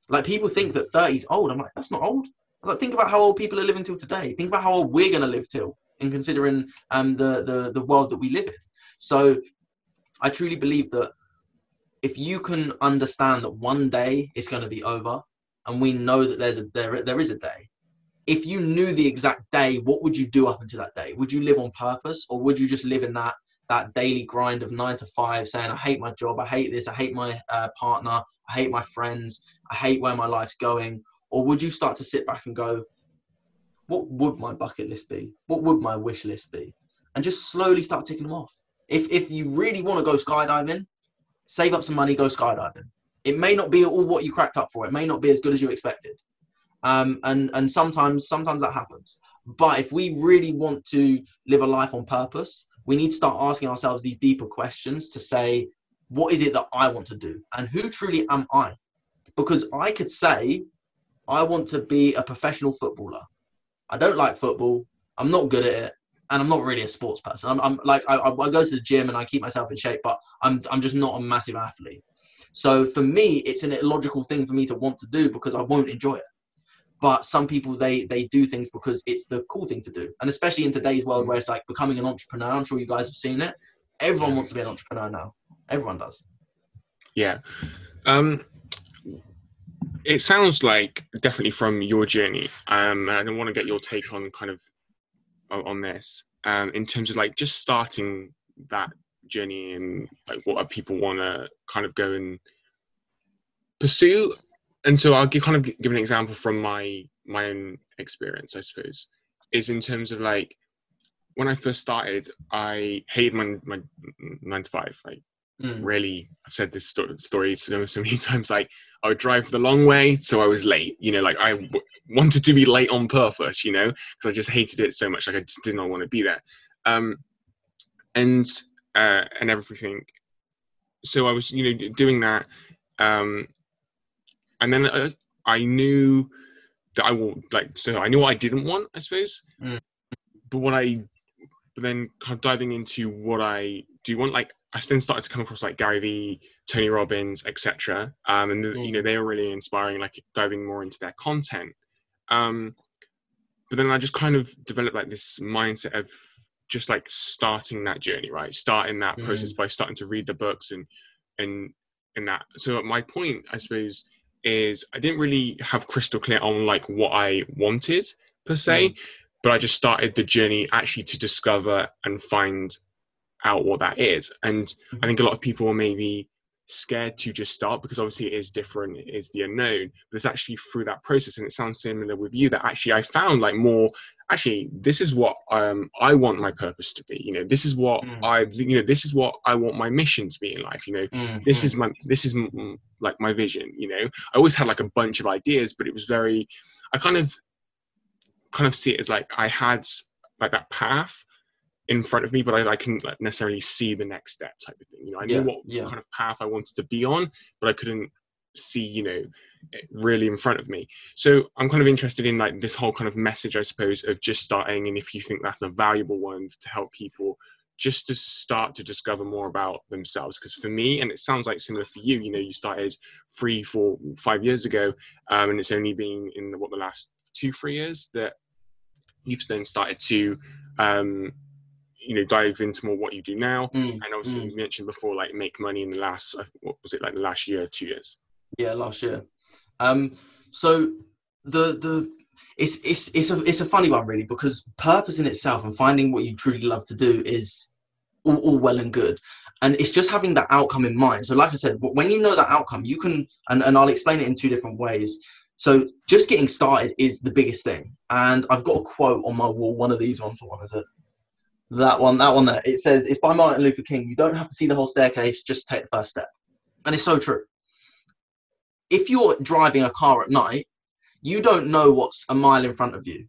Like people think that 30 is old. I'm like, that's not old. Like, think about how old people are living till today. Think about how old we're going to live till in considering um, the, the, the world that we live in. So I truly believe that if you can understand that one day it's going to be over and we know that there's a there, there is a day if you knew the exact day what would you do up until that day would you live on purpose or would you just live in that that daily grind of nine to five saying i hate my job. I hate this. I hate my uh, partner. I hate my friends. I hate where my life's going. Or would you start to sit back and go what would my bucket list be? What would my wish list be? And just slowly start ticking them off. If if you really want to go skydiving save up some money go skydiving. It may not be all what you cracked up for. It may not be as good as you expected. Um, and and sometimes sometimes that happens. But if we really want to live a life on purpose, we need to start asking ourselves these deeper questions to say, what is it that I want to do, and who truly am I? Because I could say, I want to be a professional footballer. I don't like football. I'm not good at it, and I'm not really a sports person. I'm, I'm like I, I go to the gym and I keep myself in shape, but I'm I'm just not a massive athlete. So for me, it's an illogical thing for me to want to do because I won't enjoy it. But some people they they do things because it's the cool thing to do, and especially in today's world where it's like becoming an entrepreneur. I'm sure you guys have seen it. Everyone wants to be an entrepreneur now. Everyone does. Yeah. Um, it sounds like definitely from your journey, um, and I want to get your take on kind of on this um, in terms of like just starting that journey and like what people want to kind of go and pursue and so i'll give, kind of give an example from my my own experience i suppose is in terms of like when i first started i hated my, my nine to five like mm. really i've said this story, story so, so many times like i would drive the long way so i was late you know like I w- wanted to be late on purpose you know because i just hated it so much like i just did not want to be there um and uh, and everything. So I was, you know, doing that, um, and then uh, I knew that I will like. So I knew what I didn't want, I suppose. Mm. But what I, but then kind of diving into what I do want, like I then started to come across like Gary Vee, Tony Robbins, etc. Um, and the, mm. you know they were really inspiring, like diving more into their content. Um, but then I just kind of developed like this mindset of just like starting that journey right starting that mm. process by starting to read the books and and and that so at my point i suppose is i didn't really have crystal clear on like what i wanted per se mm. but i just started the journey actually to discover and find out what that is and i think a lot of people are maybe scared to just start because obviously it is different it is the unknown but it's actually through that process and it sounds similar with you that actually i found like more actually this is what um, i want my purpose to be you know this is what mm. i you know this is what i want my mission to be in life you know mm. this is my this is m- like my vision you know i always had like a bunch of ideas but it was very i kind of kind of see it as like i had like that path in front of me but i, I couldn't like, necessarily see the next step type of thing you know i knew what yeah. kind of path i wanted to be on but i couldn't see you know really in front of me. So i'm kind of interested in like this whole kind of message i suppose of just starting and if you think that's a valuable one to help people just to start to discover more about themselves. Because for me and it sounds like similar for you you know you started three four five years ago um, and it's only been in the, what the last two three years that you've then started to um, you know dive into more what you do now. Mm, and obviously mm. you mentioned before like make money in the last what was it like the last year two years yeah last year. Um, so the the it's it's it's a it's a funny one really because purpose in itself and finding what you truly love to do is all, all well and good. And it's just having that outcome in mind. So like i said when you know that outcome you can and, and i'll explain it in two different ways. So just getting started is the biggest thing. And i've got a quote on my wall one of these ones what is it that one that one there. It says it's by martin luther king. You don't have to see the whole staircase just take the first step. And it's so true if you're driving a car at night, you don't know what's a mile in front of you.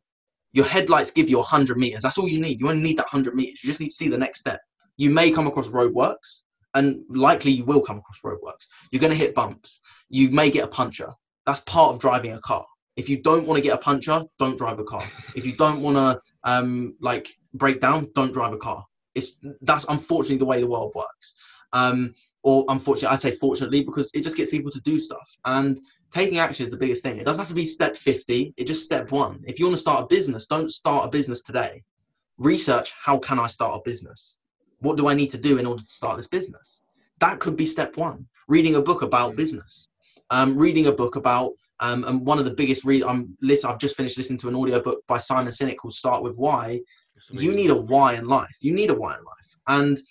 Your headlights give you 100 meters. That's all you need. You only need that 100 meters. You just need to see the next step. You may come across roadworks, and likely you will come across roadworks. You're going to hit bumps. You may get a puncher. That's part of driving a car. If you don't want to get a puncher, don't drive a car. If you don't want to um, like break down, don't drive a car. It's that's unfortunately the way the world works. Um, or unfortunately, I say fortunately because it just gets people to do stuff. And taking action is the biggest thing. It doesn't have to be step 50, it's just step one. If you want to start a business, don't start a business today. Research how can I start a business? What do I need to do in order to start this business? That could be step one. Reading a book about business, um, reading a book about, um, and one of the biggest re- I'm listen, I've just finished listening to an audio book by Simon Sinek called Start with Why. You need a why in life. You need a why in life. And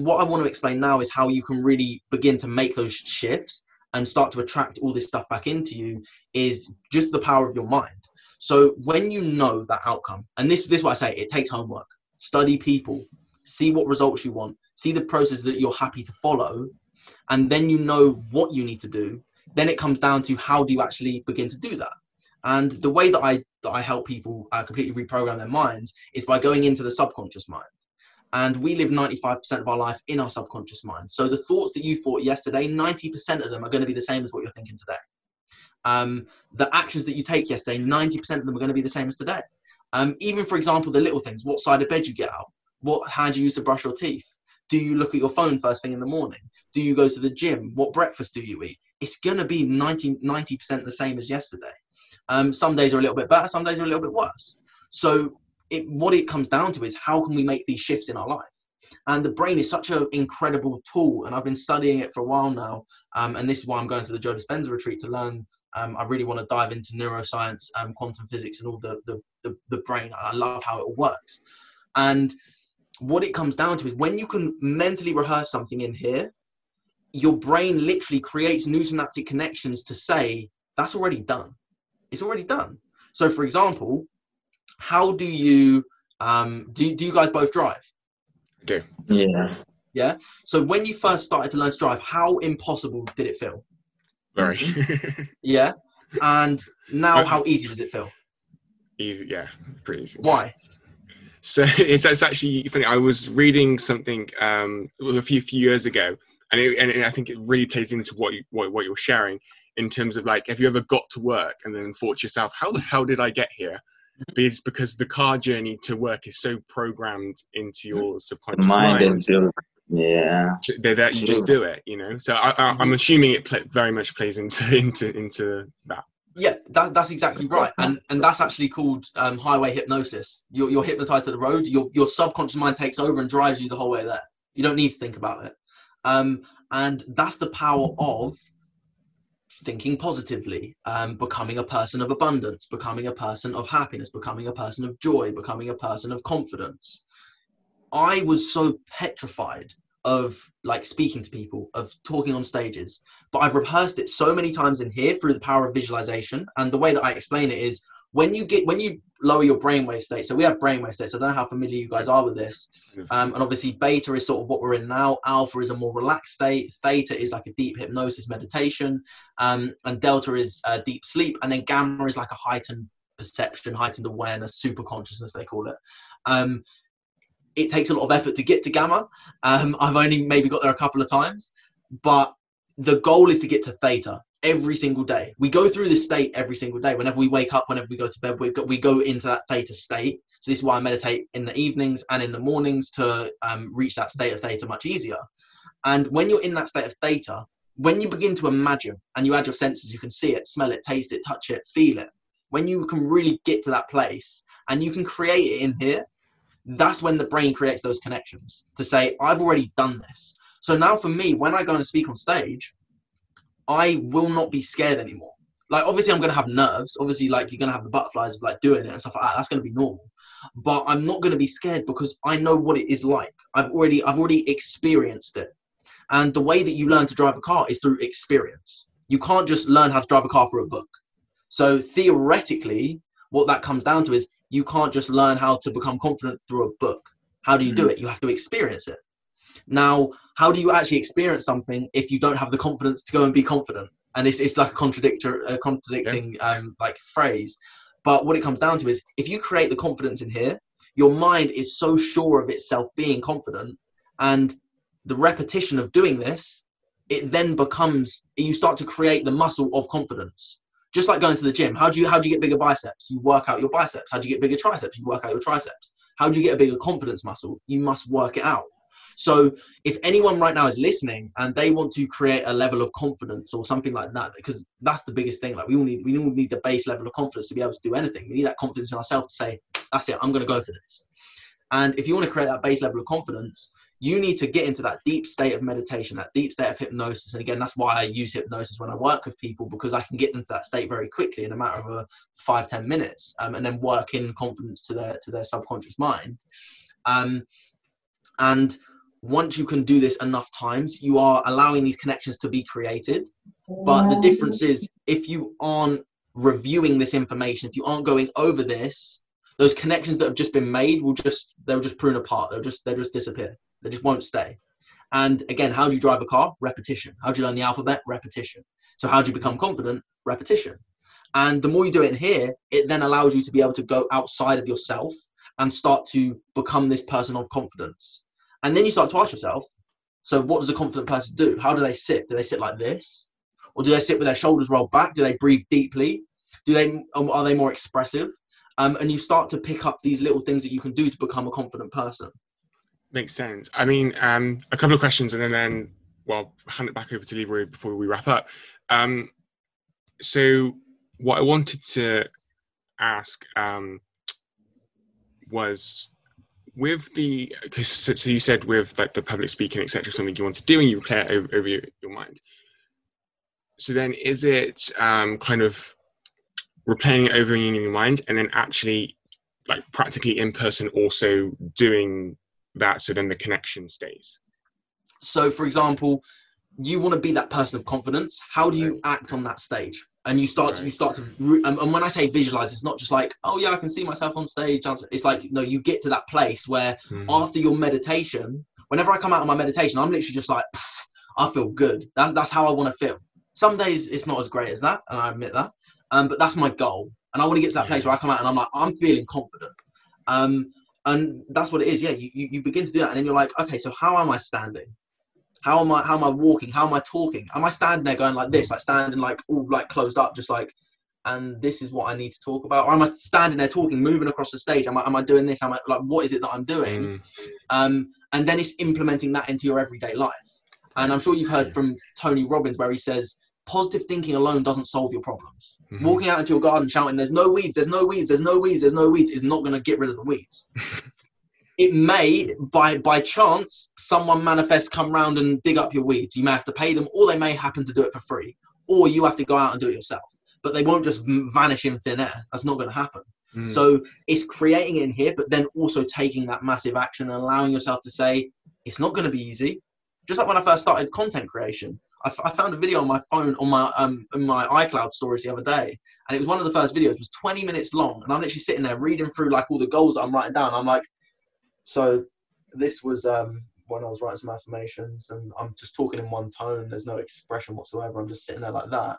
what I want to explain now is how you can really begin to make those shifts and start to attract all this stuff back into you is just the power of your mind. So when you know that outcome, and this this is what I say, it takes homework. Study people, see what results you want, see the process that you're happy to follow, and then you know what you need to do. Then it comes down to how do you actually begin to do that. And the way that I that I help people uh, completely reprogram their minds is by going into the subconscious mind and we live 95% of our life in our subconscious mind. So the thoughts that you thought yesterday, 90% of them are going to be the same as what you're thinking today. Um, the actions that you take yesterday, 90% of them are going to be the same as today. Um, even for example, the little things, what side of bed you get out, what hand you use to brush your teeth, do you look at your phone first thing in the morning? Do you go to the gym? What breakfast do you eat? It's going to be 90, 90% the same as yesterday. Um, some days are a little bit better, some days are a little bit worse. So it, what it comes down to is how can we make these shifts in our life? And the brain is such an incredible tool, and I've been studying it for a while now. Um, and this is why I'm going to the Joe Dispenza retreat to learn. Um, I really want to dive into neuroscience, um, quantum physics, and all the, the, the, the brain. I love how it works. And what it comes down to is when you can mentally rehearse something in here, your brain literally creates new synaptic connections to say, that's already done. It's already done. So, for example, how do you um, do? Do you guys both drive? I do. Yeah. Yeah. So when you first started to learn to drive, how impossible did it feel? Very. Yeah. And now, how easy does it feel? easy, yeah, pretty easy. Why? So it's, it's actually funny. I was reading something um, a few few years ago, and, it, and I think it really plays into what you what, what you're sharing in terms of like, have you ever got to work and then thought to yourself, how the hell did I get here? It's because the car journey to work is so programmed into your subconscious Mind mind. and feel. Yeah. They're that you just do it, you know. So I, I, I'm assuming it pla very much plays into into into that. Yeah, that, that's exactly right, and and that's actually called um, highway hypnosis. You're, you're hypnotized to the road. Your your subconscious mind takes over and drives you the whole way there. You don't need to think about it, um, and that's the power of thinking positively, um, becoming a person of abundance, becoming a person of happiness, becoming a person of joy, becoming a person of confidence. I was so petrified of like speaking to people, of talking on stages, but I've rehearsed it so many times in here through the power of visualization. And the way that I explain it is when you get when you lower your brainwave state. So we have brainwave states. I don't know how familiar you guys are with this. Um, and obviously, beta is sort of what we're in now. Alpha is a more relaxed state. Theta is like a deep hypnosis meditation. Um, and delta is uh, deep sleep. And then gamma is like a heightened perception, heightened awareness, super consciousness, they call it. Um, it takes a lot of effort to get to gamma. Um, I've only maybe got there a couple of times, but the goal is to get to theta every single day. We go through this state every single day. Whenever we wake up, whenever we go to bed, we go, we go into that theta state. So this is why I meditate in the evenings and in the mornings to um, reach that state of theta much easier. And when you're in that state of theta, when you begin to imagine and you add your senses, you can see it, smell it, taste it, touch it, feel it. When you can really get to that place and you can create it in here, that's when the brain creates those connections to say, I've already done this. So now for me, when I go and speak on stage, I will not be scared anymore. Like obviously I'm gonna have nerves. Obviously, like you're gonna have the butterflies of like doing it and stuff like that. That's gonna be normal. But I'm not gonna be scared because I know what it is like. I've already I've already experienced it. And the way that you learn to drive a car is through experience. You can't just learn how to drive a car through a book. So theoretically, what that comes down to is you can't just learn how to become confident through a book. How do you do hmm. it? You have to experience it. Now, how do you actually experience something if you don't have the confidence to go and be confident? And it's, it's like a contradictor, a contradicting um, like phrase. But what it comes down to is if you create the confidence in here, your mind is so sure of itself being confident, and the repetition of doing this, it then becomes you start to create the muscle of confidence. Just like going to the gym. How do you how do you get bigger biceps? You work out your biceps. How do you get bigger triceps? You work out your triceps. How do you get a bigger confidence muscle? You must work it out. So if anyone right now is listening and they want to create a level of confidence or something like that, because that's the biggest thing. Like we all need, we all need the base level of confidence to be able to do anything. We need that confidence in ourselves to say, that's it, I'm going to go for this. And if you want to create that base level of confidence, you need to get into that deep state of meditation, that deep state of hypnosis. And again, that's why I use hypnosis when I work with people because I can get them to that state very quickly in a matter of five ten minutes, um, and then work in confidence to their to their subconscious mind. Um, and once you can do this enough times, you are allowing these connections to be created. But the difference is if you aren't reviewing this information, if you aren't going over this, those connections that have just been made will just they'll just prune apart. They'll just they'll just disappear. They just won't stay. And again, how do you drive a car? Repetition. How do you learn the alphabet? Repetition. So how do you become confident? Repetition. And the more you do it in here, it then allows you to be able to go outside of yourself and start to become this person of confidence. And then you start to ask yourself, so what does a confident person do? How do they sit? Do they sit like this? Or do they sit with their shoulders rolled back? Do they breathe deeply? Do they um, are they more expressive? Um, and you start to pick up these little things that you can do to become a confident person. Makes sense. I mean, um, a couple of questions, and then, then well, hand it back over to Leroy before we wrap up. Um, so, what I wanted to ask um, was with the so, so, you said with like the public speaking etc something you want to do and you play it over, over your, your, mind. So then is it um, kind of replaying it over in your mind and then actually like practically in person also doing that so then the connection stays? So for example you want to be that person of confidence. How do you act on that stage and you start to you start to and, and when i say visualize it's not just like oh yeah i can see myself on stage. It's like no you get to that place where mm. after your meditation whenever i come out of my meditation i'm literally just like i feel good. That's, that's how i want to feel. Some days it's not as great as that and i admit that um, but that's my goal. And i want to get to that place where i come out and i'm like i'm feeling confident. Um, and that's what it is. Yeah you, you, you begin to do that and then you're like okay so how am i standing how am I? How am I walking? How am I talking? Am I standing there going like this, like standing like all like closed up, just like, and this is what I need to talk about, or am I standing there talking, moving across the stage? Am I? Am I doing this? Am I like what is it that I'm doing? Mm. Um, and then it's implementing that into your everyday life. And I'm sure you've heard from Tony Robbins where he says positive thinking alone doesn't solve your problems. Mm-hmm. Walking out into your garden shouting, "There's no weeds, there's no weeds, there's no weeds, there's no weeds," is not going to get rid of the weeds. it may by by chance someone manifests come round and dig up your weeds you may have to pay them or they may happen to do it for free or you have to go out and do it yourself but they won't just vanish in thin air that's not going to happen mm. so it's creating it in here but then also taking that massive action and allowing yourself to say it's not going to be easy just like when i first started content creation I, f- I found a video on my phone on my um in my iCloud storage the other day, and it was one of the first videos. It was 20 minutes long, and I'm literally sitting there reading through like all the goals that I'm writing down. I'm like, so this was um, when I was writing some affirmations, and I'm just talking in one tone. There's no expression whatsoever. I'm just sitting there like that.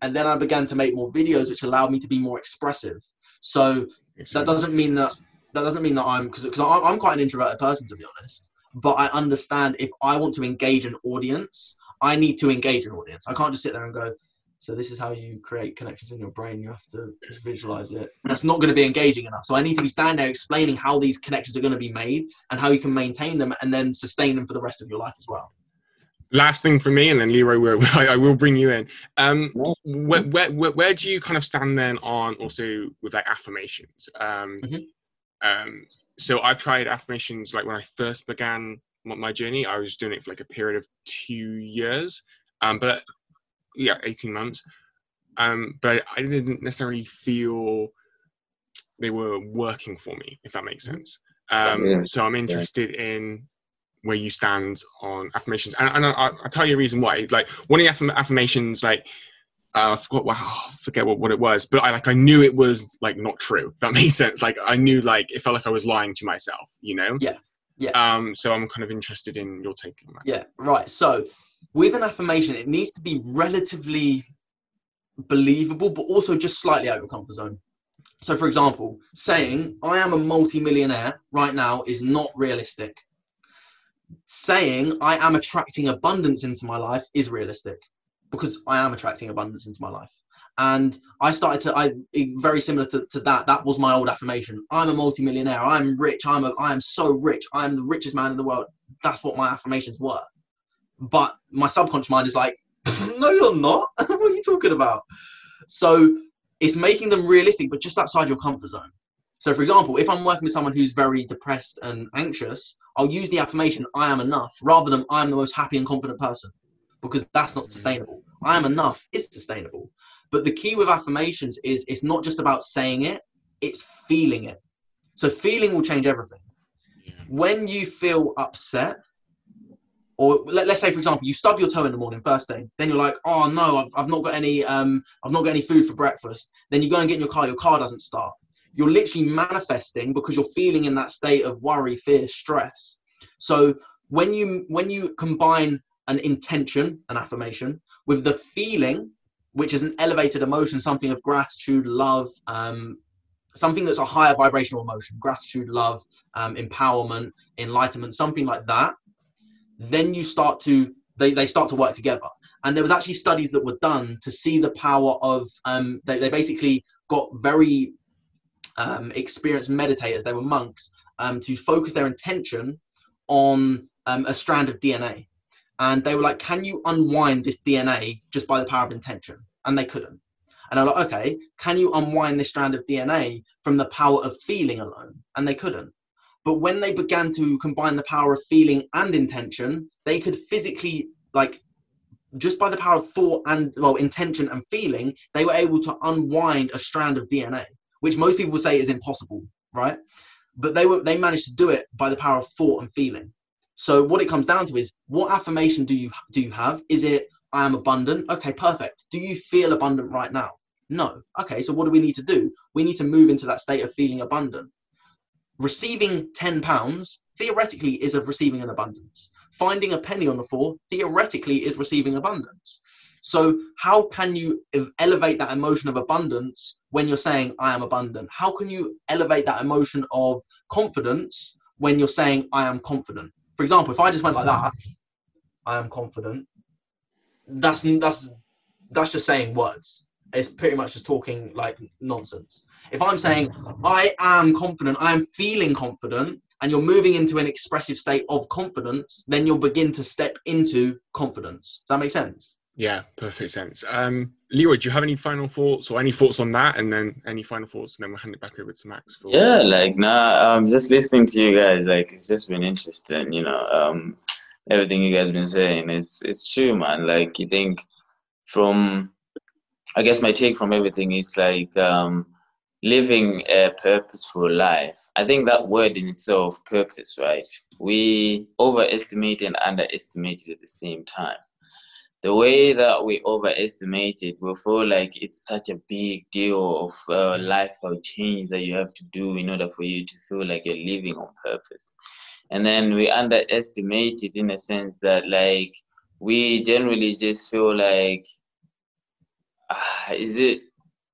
And then I began to make more videos, which allowed me to be more expressive. So that doesn't mean that that doesn't mean that I'm because because I'm quite an introverted person to be honest. But I understand if I want to engage an audience, I need to engage an audience. I can't just sit there and go, so this is how you create connections in your brain. You have to visualize it. That's not going to be engaging enough. So I need to be standing there explaining how these connections are going to be made and how you can maintain them and then sustain them for the rest of your life as well. Last thing for me, and then Leroy, will, I will bring you in. Um, where, where, where, where, do you kind of stand then on also with like affirmations? Um, mm-hmm. um, so I've tried affirmations like when I first began my journey. I was doing it for like a period of two years. Um, but yeah, 18 months. Um, but I, didn't necessarily feel they were working for me, if that makes mm-hmm. sense. Um, yeah. So I'm interested yeah. in where you stand on affirmations, and, and I, will tell you a reason why. Like one of the affirm- affirmations, like uh, I forgot, wow, I forget what, what it was, but I like I knew it was like not true. That makes sense. Like I knew like it felt like I was lying to myself, you know. Yeah. Yeah. Um. So I'm kind of interested in your take on that. Yeah. Right. So with an affirmation, it needs to be relatively believable, but also just slightly out of your comfort zone. So, for example, saying I am a multi-millionaire right now is not realistic. Saying I am attracting abundance into my life is realistic because I am attracting abundance into my life. And I started to, I very similar to, to that. That was my old affirmation. I'm a multi-millionaire. I'm rich. I'm a, I am so rich. I am the richest man in the world. That's what my affirmations were. But my subconscious mind is like, no, you're not. what are you talking about? So it's making them realistic, but just outside your comfort zone. So, for example, if I'm working with someone who's very depressed and anxious, I'll use the affirmation, I am enough, rather than I am the most happy and confident person, because that's not mm. sustainable. I am enough is sustainable. But the key with affirmations is it's not just about saying it, it's feeling it. So, feeling will change everything. When you feel upset, or let, us say for example you stub your toe in the morning first thing then you're like oh no I've, I've not got any um i've not got any food for breakfast. Then you go and get in your car your car doesn't start. You're literally manifesting because you're feeling in that state of worry fear stress. So when you when you combine an intention an affirmation with the feeling which is an elevated emotion something of gratitude love um, something that's a higher vibrational emotion gratitude love um, empowerment enlightenment something like that then you start to they, they start to work together. And there was actually studies that were done to see the power of um, they, they basically got very um, experienced meditators they were monks um, to focus their intention on um, a strand of dna and they were like can you unwind this dna just by the power of intention? And they couldn't. And i'm like okay can you unwind this strand of dna from the power of feeling alone? And they couldn't but when they began to combine the power of feeling and intention, they could physically, like, just by the power of thought and, well, intention and feeling, they were able to unwind a strand of DNA, which most people would say is impossible, right? But they were they managed to do it by the power of thought and feeling. So what it comes down to is what affirmation do you do you have? Is it I am abundant? Okay, perfect. Do you feel abundant right now? No. Okay, so what do we need to do? We need to move into that state of feeling abundant receiving 10 pounds theoretically is of receiving an abundance. Finding a penny on the floor theoretically is receiving abundance. So, how can you elevate that emotion of abundance when you're saying, I am abundant? How can you elevate that emotion of confidence when you're saying, I am confident? For example, if I just went like that, I am confident, that's, that's, that's just saying words. It's pretty much just talking like nonsense. If I'm saying I am confident, I am feeling confident, and you're moving into an expressive state of confidence, then you'll begin to step into confidence. Does that make sense? Yeah, perfect sense. Um, Leroy, do you have any final thoughts or any thoughts on that? And then any final thoughts, and then we'll hand it back over to Max. For... Yeah, like nah, I'm just listening to you guys. Like it's just been interesting, you know. Um, everything you guys been saying, it's it's true, man. Like you think from, I guess my take from everything is like um, living a purposeful life. I think that word in itself, purpose, right? We overestimate and underestimate it at the same time. The way that we overestimate it, we feel like it's such a big deal of uh, lifestyle change that you have to do in order for you to feel like you're living on purpose. And then we underestimate it in a sense that, like, we generally just feel like, uh, is it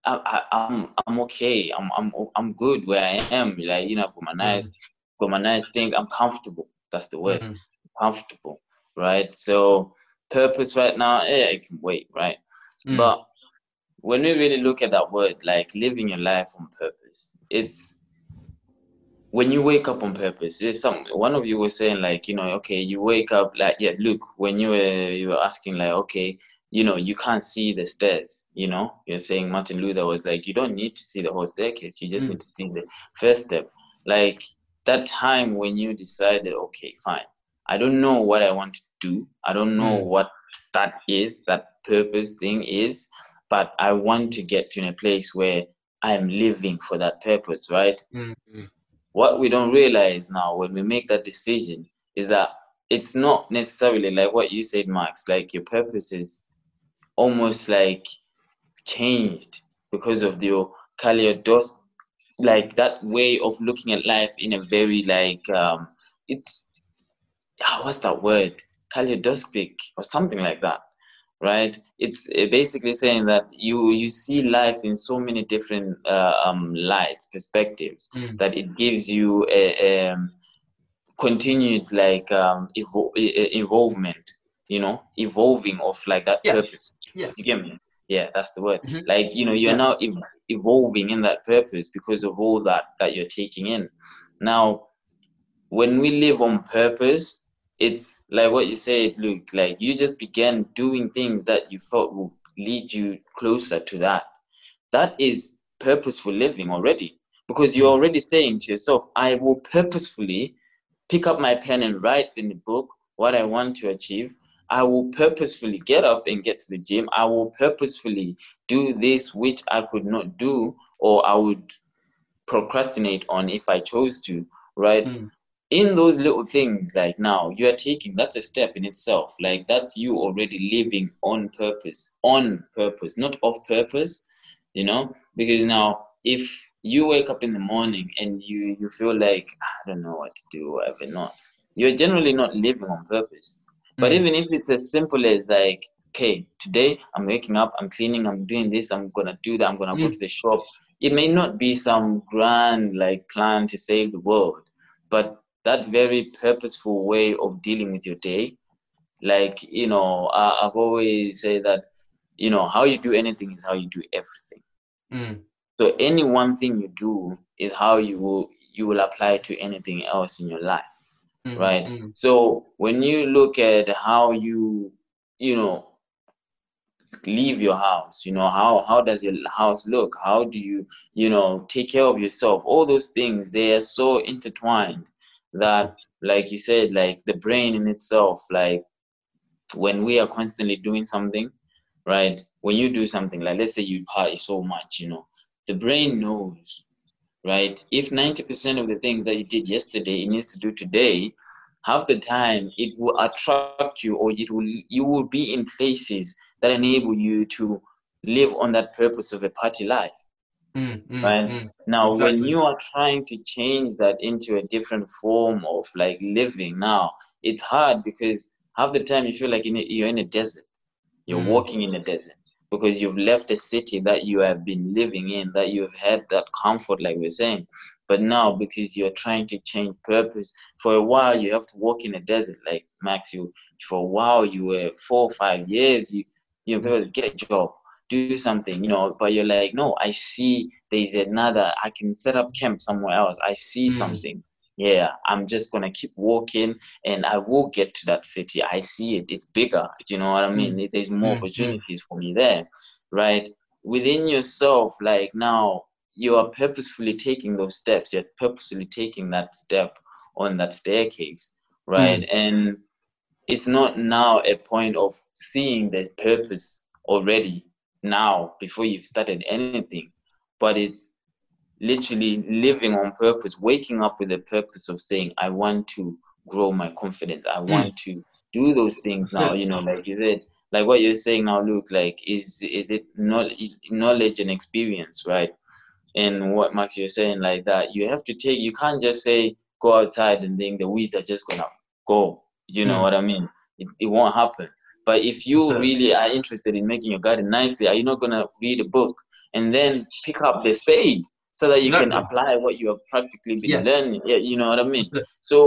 I, I, am I'm okay. I'm I'm I'm good where I am. Like you know, for my mm. nice, for my nice things, I'm comfortable. That's the word. Mm-hmm. Comfortable, right? So purpose right now, yeah, I can wait, right? Mm. But when we really look at that word, like living your life on purpose, it's when you wake up on purpose. There's some one of you was saying like, you know, okay, you wake up like yeah, look, when you were you were asking like, okay, you know, you can't see the stairs, you know. You're saying Martin Luther was like, you don't need to see the whole staircase, you just mm. need to see the first step. Like that time when you decided, okay, fine, I don't know what I want to do, I don't know mm. what that is, that purpose thing is, but I want to get to a place where I'm living for that purpose, right? Mm-hmm. What we don't realize now when we make that decision is that it's not necessarily like what you said, Max, like your purpose is almost like changed because of the Kaleidos like that way of looking at life in a very like um it's oh, what's that word kaleidoscopic or something like that right? It's uh, basically saying that you you see life in so many different uh, um, lights, perspectives, Mm. that it gives you a, a um, continued like um, evo- involvement, you know, evolving of like that Yeah. purpose. Yeah. You get me? Yeah, that's the word. Mhm. Like you know, you're Yeah. now ev- evolving in that purpose because of all that that you're taking in. Now, when we live on purpose, it's like what you said, Luke. Like you just began doing things that you thought would lead you closer to that. That is purposeful living already, because you're already saying to yourself, "I will purposefully pick up my pen and write in the book what I want to achieve. I will purposefully get up and get to the gym. I will purposefully do this which I could not do or I would procrastinate on if I chose to, right? Mm. In those little things, like now, you are taking that's a step in itself. Like that's you already living on purpose, on purpose, not off purpose, you know? Because now, if you wake up in the morning and you you feel like I don't know what to do, or whatever, not, you're generally not living on purpose. But Mm. even if it's as simple as like, okay, today I'm waking up, I'm cleaning, I'm doing this, I'm gonna do that, I'm gonna go Mm. to the shop. It may not be some grand like plan to save the world, but that very purposeful way of dealing with your day, like you know, I, I've always said that, you know, how you do anything is how you do everything. Mm. So any one thing you do is how you will you will apply to anything else in your life Mm. right Mm. so when you look at how you you know leave your house you know how how does your house look how do you you know take care of yourself all those things they are so intertwined that like you said like the brain in itself like when we are constantly doing something right when you do something like let's say you party so much you know the brain knows right if 90% of the things that you did yesterday it needs to do today half the time it will attract you or it will you will be in places that enable you to live on that purpose of a party life Mm. Mm. Right. Mm. now when you are trying to change that into a different form of like living now it's hard because half the time you feel like in a, you're in a desert you're Mm. walking in a desert because you've left a city that you have been living in that you've had that comfort like we're saying but now because you're trying to change purpose for a while you have to walk in a desert like max you for a while you were four or five years you you know get a job do something you know but you're like no i see there's another i can set up camp somewhere else i see Mm. something yeah i'm just gonna keep walking and i will get to that city. I see it. It's bigger. You know what i mean? There's more Mm, mm. opportunities for me there right? Within yourself like now you are purposefully taking those steps. You're purposefully taking that step on that staircase right? And it's not now a point of seeing the purpose already now before you've started anything but it's literally living on purpose waking up with a purpose of saying i want to grow my confidence. I want to do those things now you know like you said like what you're saying now luke like is is it not knowledge and experience right? And what max you're saying like that you have to take you can't just say go outside and think the weeds are just gonna go you know Mm. what i mean? It, it won't happen. But if you it. really are interested in making your garden nicely are you not gonna read a book and then pick up the spade so that you can apply what you have practically been Yes. learning yeah you know what i mean so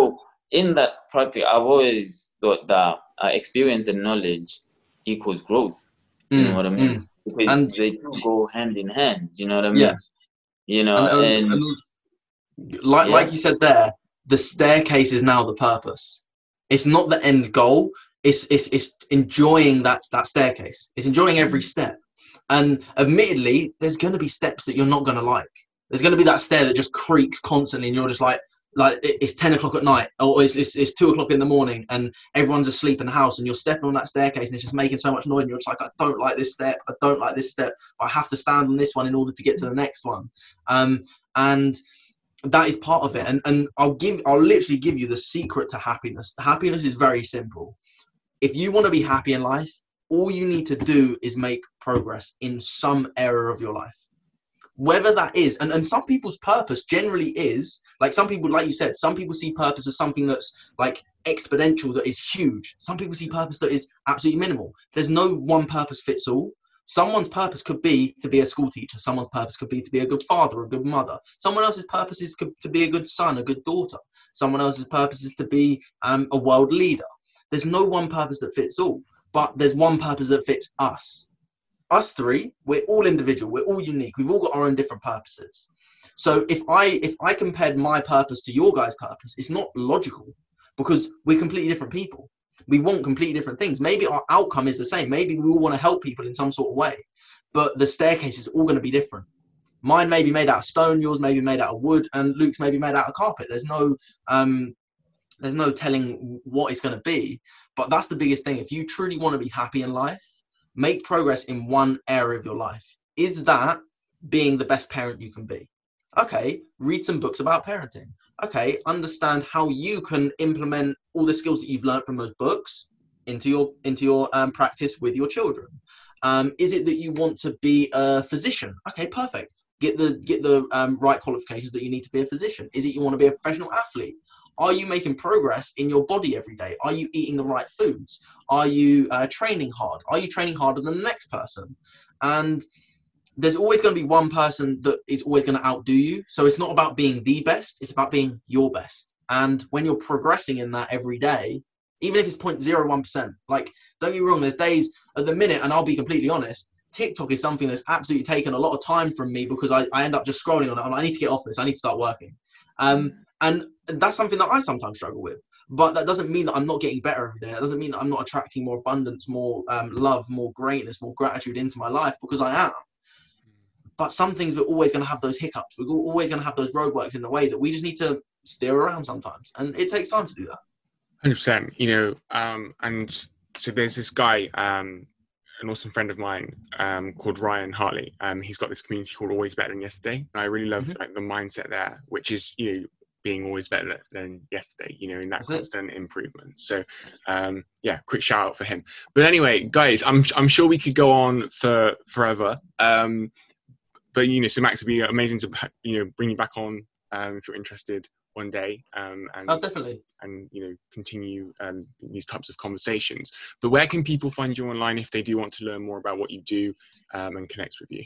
in that practice i've always thought that uh, experience and knowledge equals growth you know Mm, what i mean mm. because And- they do go hand in hand you know what i mean Yeah. you know and, and, and- and like Yeah. like you said there, the staircase is now the purpose. It's not the end goal. It's it's it's enjoying that that staircase. It's enjoying every step. And admittedly, there's going to be steps that you're not going to like. There's going to be that stair that just creaks constantly, and you're just like, like it's ten o'clock at night, or it's, it's it's two o'clock in the morning, and everyone's asleep in the house, and you're stepping on that staircase, and it's just making so much noise, and you're just like, I don't like this step, I don't like this step, I have to stand on this one in order to get to the next one. Um, and that is part of it and and i'll give i'll literally give you the secret to happiness. Happiness is very simple. If you want to be happy in life all you need to do is make progress in some area of your life whether that is and, and some people's purpose generally is like some people like you said some people see purpose as something that's like exponential that is huge. Some people see purpose that is absolutely minimal. There's no one purpose fits all. Someone's purpose could be to be a school teacher. Someone's purpose could be to be a good father a good mother. Someone else's purpose is to be a good son a good daughter. Someone else's purpose is to be um, a world leader. There's no one purpose that fits all but there's one purpose that fits us us three, we're all individual, we're all unique, we've all got our own different purposes. So if I if I compared my purpose to your guys' purpose, it's not logical because we're completely different people. We want completely different things. Maybe our outcome is the same. Maybe we all want to help people in some sort of way, but the staircase is all going to be different. Mine may be made out of stone, yours may be made out of wood, and Luke's may be made out of carpet. There's no um, there's no telling what it's going to be. But that's the biggest thing. If you truly want to be happy in life, make progress in one area of your life. Is that being the best parent you can be? Okay, read some books about parenting. Okay, understand how you can implement all the skills that you've learned from those books into your into your um, practice with your children. Um, is it that you want to be a physician? Okay, perfect. Get the get the um, right qualifications that you need to be a physician. Is it you want to be a professional athlete? Are you making progress in your body every day? Are you eating the right foods? Are you uh, training hard? Are you training harder than the next person? And there's always going to be one person that is always going to outdo you. So it's not about being the best, it's about being your best. And when you're progressing in that every day, even if it's 0.01%, like, don't get me wrong, there's days at the minute, and I'll be completely honest, TikTok is something that's absolutely taken a lot of time from me because I, I end up just scrolling on it. I need to get off this. I need to start working. Um, and that's something that I sometimes struggle with. But that doesn't mean that I'm not getting better every day. That doesn't mean that I'm not attracting more abundance, more um, love, more greatness, more gratitude into my life because I am. But some things we're always going to have those hiccups. We're always going to have those roadworks in the way that we just need to steer around sometimes, and it takes time to do that. Hundred percent. You know, um, and so there's this guy, um, an awesome friend of mine um, called Ryan Hartley. Um, he's got this community called Always Better Than Yesterday, and I really love mm-hmm. like the mindset there, which is you know being always better than yesterday, you know, in that constant improvement. So, um, yeah, quick shout out for him. But anyway, guys, I'm I'm sure we could go on for forever. Um, but you know, so Max would be amazing to you know bring you back on um, if you're interested one day. Um, and, oh, definitely. And you know, continue um, these types of conversations. But where can people find you online if they do want to learn more about what you do um, and connect with you?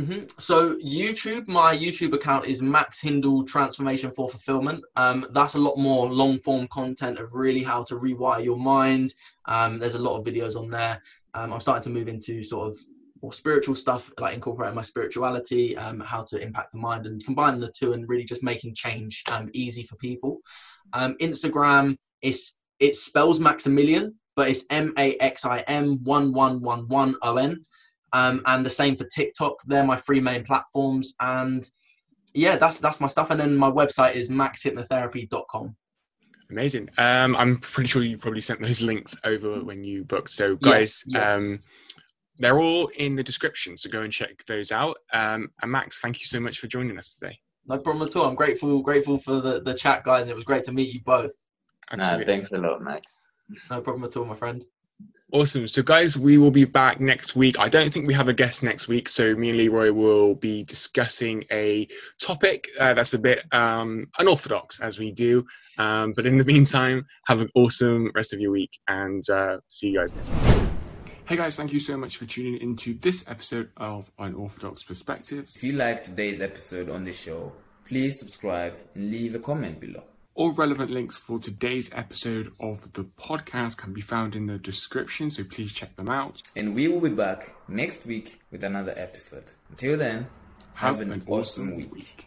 Mm-hmm. So YouTube, my YouTube account is Max Hindle Transformation for Fulfillment. Um, that's a lot more long form content of really how to rewire your mind. Um, there's a lot of videos on there. Um, I'm starting to move into sort of more spiritual stuff, like incorporating my spirituality, um, how to impact the mind, and combining the two, and really just making change um, easy for people. Um, Instagram is it spells Maximilian, but it's M A X I M one one one one O N. Um, and the same for TikTok. They're my three main platforms. And yeah, that's that's my stuff. And then my website is maxhypnotherapy.com. Amazing. Um, I'm pretty sure you probably sent those links over when you booked. So guys, yes, yes. Um, they're all in the description. So go and check those out. Um, and Max, thank you so much for joining us today. No problem at all. I'm grateful, grateful for the, the chat, guys. It was great to meet you both. Nah, thanks a lot, Max. No problem at all, my friend. Awesome. So, guys, we will be back next week. I don't think we have a guest next week. So, me and Leroy will be discussing a topic uh, that's a bit um, unorthodox as we do. Um, but in the meantime, have an awesome rest of your week and uh, see you guys next week. Hey guys, thank you so much for tuning into this episode of Unorthodox Perspectives. If you liked today's episode on the show, please subscribe and leave a comment below. All relevant links for today's episode of the podcast can be found in the description, so please check them out. And we will be back next week with another episode. Until then, have, have an, an, awesome, awesome week. week.